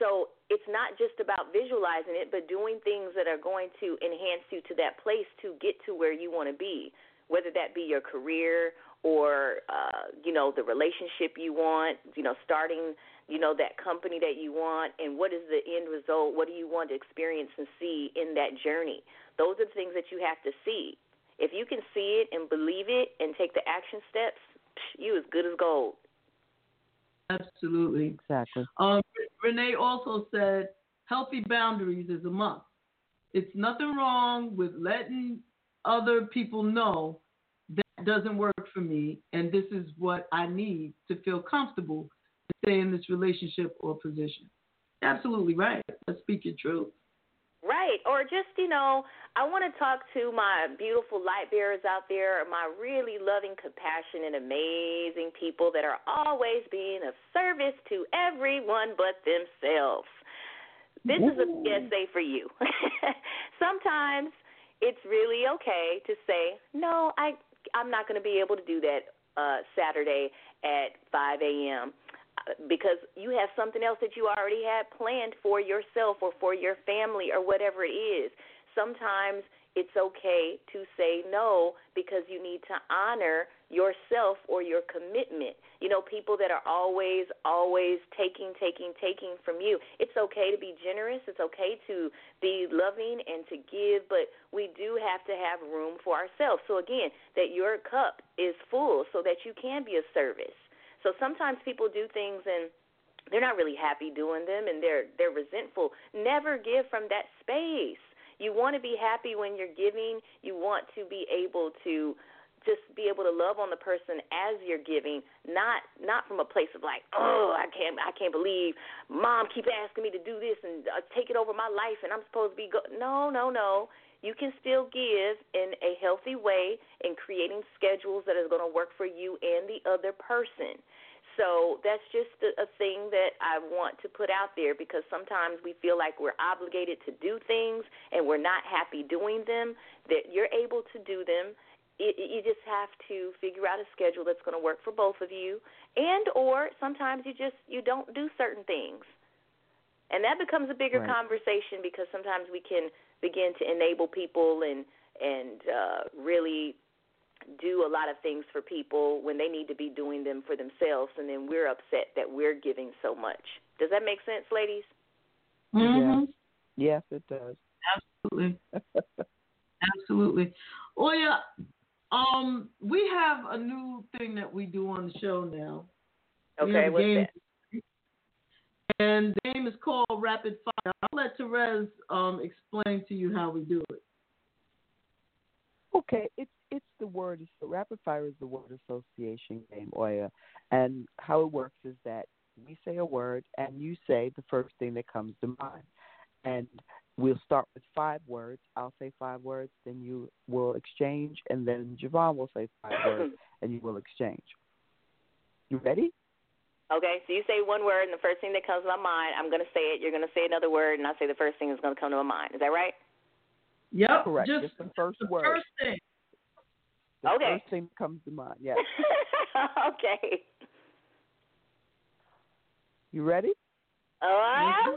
So it's not just about visualizing it, but doing things that are going to enhance you to that place to get to where you want to be, whether that be your career or uh, you know the relationship you want, you know starting you know that company that you want, and what is the end result? What do you want to experience and see in that journey? Those are the things that you have to see. If you can see it and believe it and take the action steps, you as good as gold. Absolutely. Exactly. Um, Renee also said healthy boundaries is a must. It's nothing wrong with letting other people know that doesn't work for me and this is what I need to feel comfortable to stay in this relationship or position. Absolutely right. Let's speak your truth. Right. Or just, you know, I want to talk to my beautiful light bearers out there, my really loving, compassionate, amazing people that are always being of service to everyone but themselves. This is a PSA for you. Sometimes it's really okay to say, no, I, I'm not going to be able to do that uh, Saturday at 5 a.m. because you have something else that you already had planned for yourself or for your family or whatever it is. Sometimes it's okay to say no because you need to honor yourself or your commitment. You know, people that are always, always taking, taking, taking from you. It's okay to be generous. It's okay to be loving and to give, but we do have to have room for ourselves. So, again, that your cup is full so that you can be a service. So sometimes people do things and they're not really happy doing them and they're they're resentful. Never give from that space. You want to be happy when you're giving. You want to be able to just be able to love on the person as you're giving, not not from a place of like, oh, I can't I can't believe mom keep asking me to do this and uh, take it over my life and I'm supposed to be go no, no, no. You can still give in a healthy way in creating schedules that is going to work for you and the other person. So that's just a, a thing that I want to put out there because sometimes we feel like we're obligated to do things and we're not happy doing them. That you're able to do them. It, you just have to figure out a schedule that's going to work for both of you, and or sometimes you just you don't do certain things, and that becomes a bigger Right. conversation because sometimes we can begin to enable people and and uh, really do a lot of things for people when they need to be doing them for themselves, and then we're upset that we're giving so much. Does that make sense, ladies? Mm-hmm. Yes, it does. Absolutely. Absolutely. Oh yeah. Um, we have a new thing that we do on the show now. Okay, what's game, that? And the game is called Rapid Fire. I'll let Terez um, explain to you how we do it. Okay, it's it's the word. So rapid fire is the word association game, Oya, and how it works is that we say a word and you say the first thing that comes to mind, and we'll start with five words. I'll say five words, then you will exchange, and then JaVonne will say five words, and you will exchange. You ready? Okay, so you say one word, and the first thing that comes to my mind, I'm going to say it. You're going to say another word, and I say the first thing that's going to come to my mind. Is that right? Yep. Correct. Just, Just the first the word. first thing. The Okay. first thing that comes to mind. Yes. okay. You ready? Oh, mm-hmm.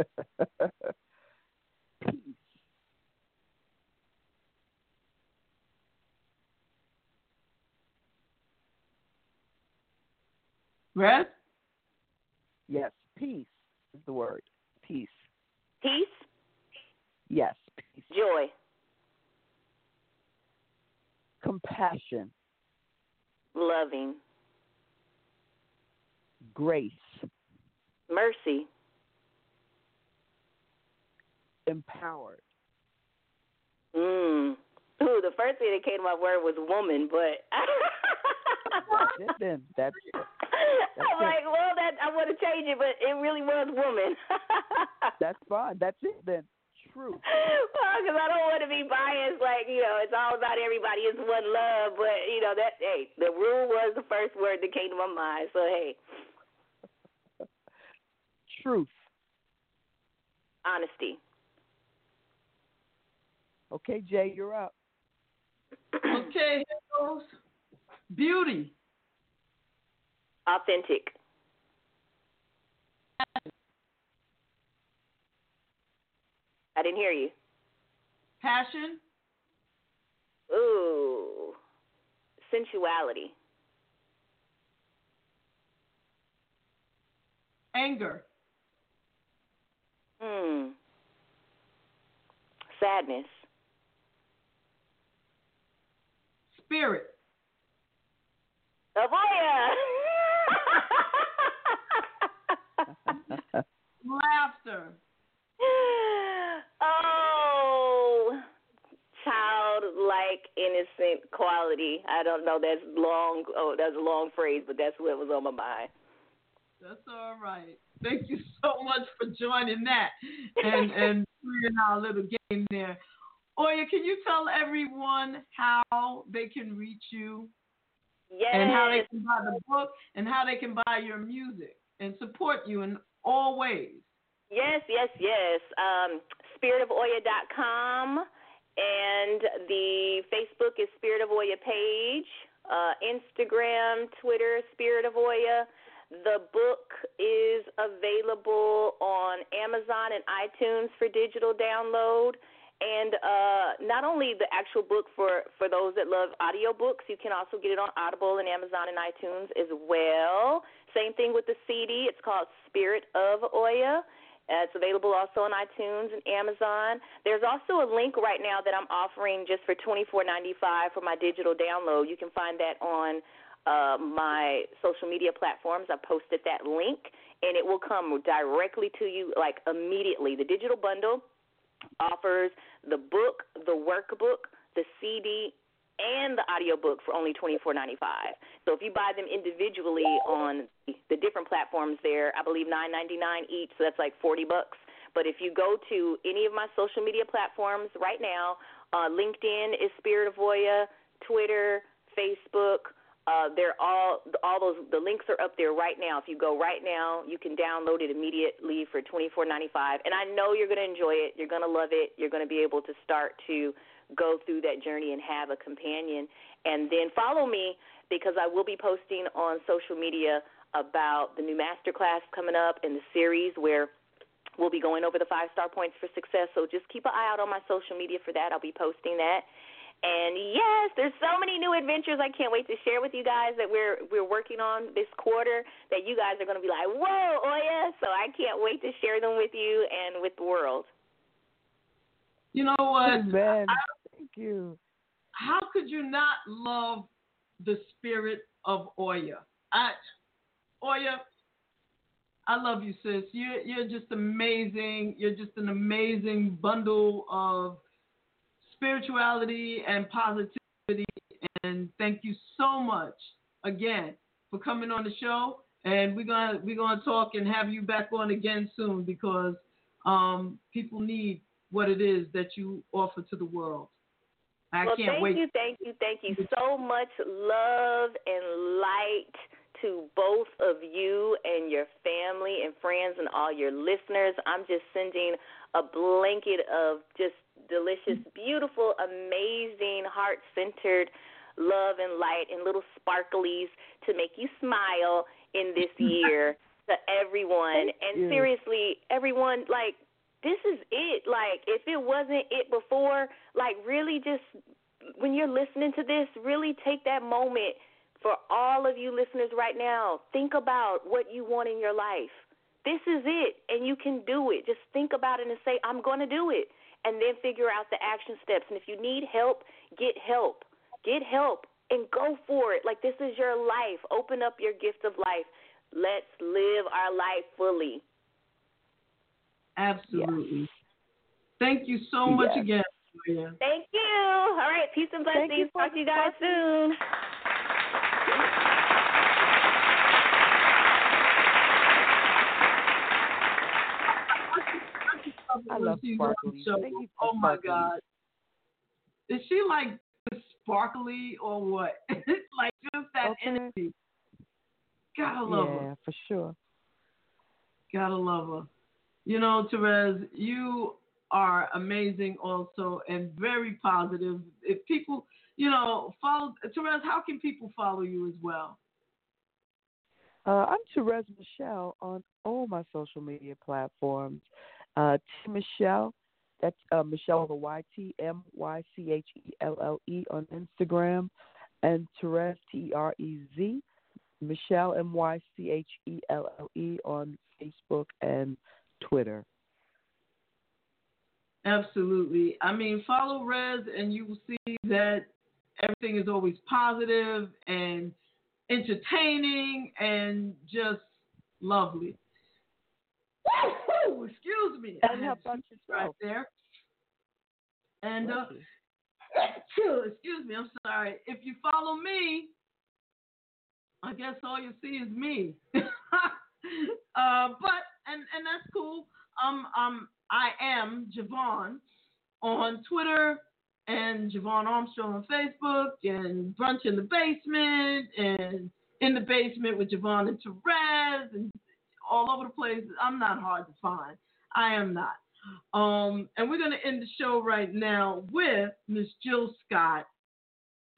okay. Red? yes. Peace is the word. Peace. Peace, Yes. Peace. joy, Compassion. loving, Grace. mercy, Empowered. mm. Ooh, the first thing that came to my word was woman, but That's it then. That's I'm like, well, that I want to change it, but it really was woman. that's fine. That's it then. True. well, because I don't want to be biased. Like you know, it's all about everybody. It's one love, but you know that. Hey, the rule was the first word that came to my mind. So hey, Truth. honesty, Okay, Jay, you're up. Okay, here goes. Beauty. Authentic, I didn't hear you. Passion. Ooh, sensuality, Anger. hmm, sadness, Spirit. boy, Laughter. oh, childlike, innocent quality. I don't know. That's long. Oh, that's a long phrase, but that's what was on my mind. That's all right. Thank you so much for joining that and and playing our little game there. Oya, can you tell everyone how they can reach you Yes. and how they can buy the book and how they can buy your music and support you in all ways? Yes, yes, yes. Um, SpiritofOya.com and the Facebook is Spirit of Oya page. uh, Instagram, Twitter, Spirit of Oya. The book is available on Amazon and iTunes for digital download. And uh, not only the actual book for, for those that love audiobooks, you can also get it on Audible and Amazon and iTunes as well. Same thing with the CD. It's called Spirit of Oya. It's available also on iTunes and Amazon. There's also a link right now that I'm offering just for $24.95 for my digital download. You can find that on uh, my social media platforms. I posted that link, and it will come directly to you like immediately. The digital bundle offers the book, the workbook, the CD, and the audiobook for only $24.95. So if you buy them individually on the different platforms there, I believe $9.99 each, so that's like 40 bucks. But if you go to any of my social media platforms right now, uh, LinkedIn is Spirit of Oya, Twitter, Facebook, uh, they're all all those the links are up there right now. If you go right now, you can download it immediately for twenty four ninety five. And I know you're going to enjoy it. You're going to love it. You're going to be able to start to go through that journey and have a companion. And then follow me because I will be posting on social media about the new master class coming up and the series where we'll be going over the five star points for success. So just keep an eye out on my social media for that. I'll be posting that. And yes, there's so many new adventures I can't wait to share with you guys that we're we're working on this quarter that you guys are going to be like, "Whoa, oh yeah!" So I can't wait to share them with you and with the world. You know what? Amen. I, Thank you. how could you not love the spirit of Oya? I, Oya, I love you, sis. You're you're just amazing. You're just an amazing bundle of spirituality and positivity. And thank you so much again for coming on the show. And we're gonna we're gonna talk and have you back on again soon because um, people need what it is that you offer to the world. I well, can't thank wait. you, thank you, thank you so much. Love and light to both of you and your family and friends and all your listeners. I'm just sending a blanket of just delicious, beautiful, amazing, heart centered love and light and little sparklies to make you smile in this year to everyone. Thank and you. seriously, everyone, like, this is it. Like, if it wasn't it before, like, really just when you're listening to this, really take that moment for all of you listeners right now. Think about what you want in your life. This is it, and you can do it. Just think about it and say, I'm going to do it. And then figure out the action steps. And if you need help, get help. Get help and go for it. Like, this is your life. Open up your gift of life. Let's live our life fully. Absolutely. Thank you so much Yes. again. Oya. Thank you. All right. Peace and Thank you blessings. Talk to you guys soon. I love She's on the sparkly. Thank you Oh my sparkly. God. Is she like sparkly or what? like just that Okay. energy. Gotta love yeah, her. for sure. Gotta love her. You know, Terez, you are amazing also and very positive. If people, you know, follow Terez, how can people follow you as well? Uh, I'm Terez Michelle on all my social media platforms. Uh, T Michelle, that's uh, Michelle with a Y T M Y C H E L L E on Instagram, and Therese T E R E Z, Michelle M Y C H E L L E on Facebook and Twitter. Absolutely. I mean, follow Rez, and you will see that everything is always positive and entertaining and just lovely. Woo-hoo! Excuse me. And I how about sneezed right there. And uh, excuse me, I'm sorry. If you follow me, I guess all you see is me. uh, but and and that's cool. Um um I am JaVonne on Twitter and JaVonne Armstrong on Facebook and Brunch in the Basement and in the basement with JaVonne and Terez and all over the place. I'm not hard to find. I am not. Um, and we're gonna end the show right now with Miss Jill Scott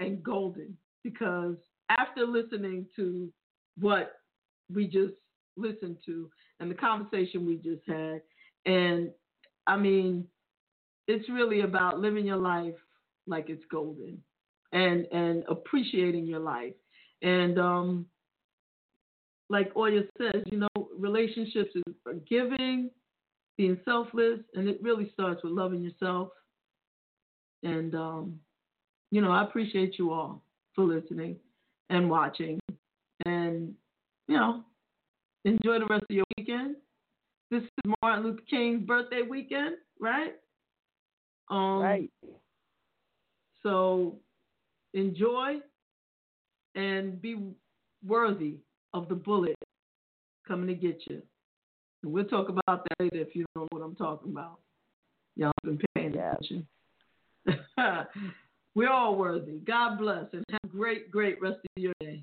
and Golden. because after listening to what we just listened to and the conversation we just had, and I mean, it's really about living your life like it's golden and and appreciating your life. And um like Oya says, you know, relationships is giving, being selfless, and it really starts with loving yourself. And um, you know, I appreciate you all for listening and watching, and you know, enjoy the rest of your weekend. This is Martin Luther King's birthday weekend, right? Um, right. So enjoy and be worthy of the bullet coming to get you. And we'll talk about that later if you don't know what I'm talking about. Y'all been paying attention. We're all worthy. God bless and have a great, great rest of your day.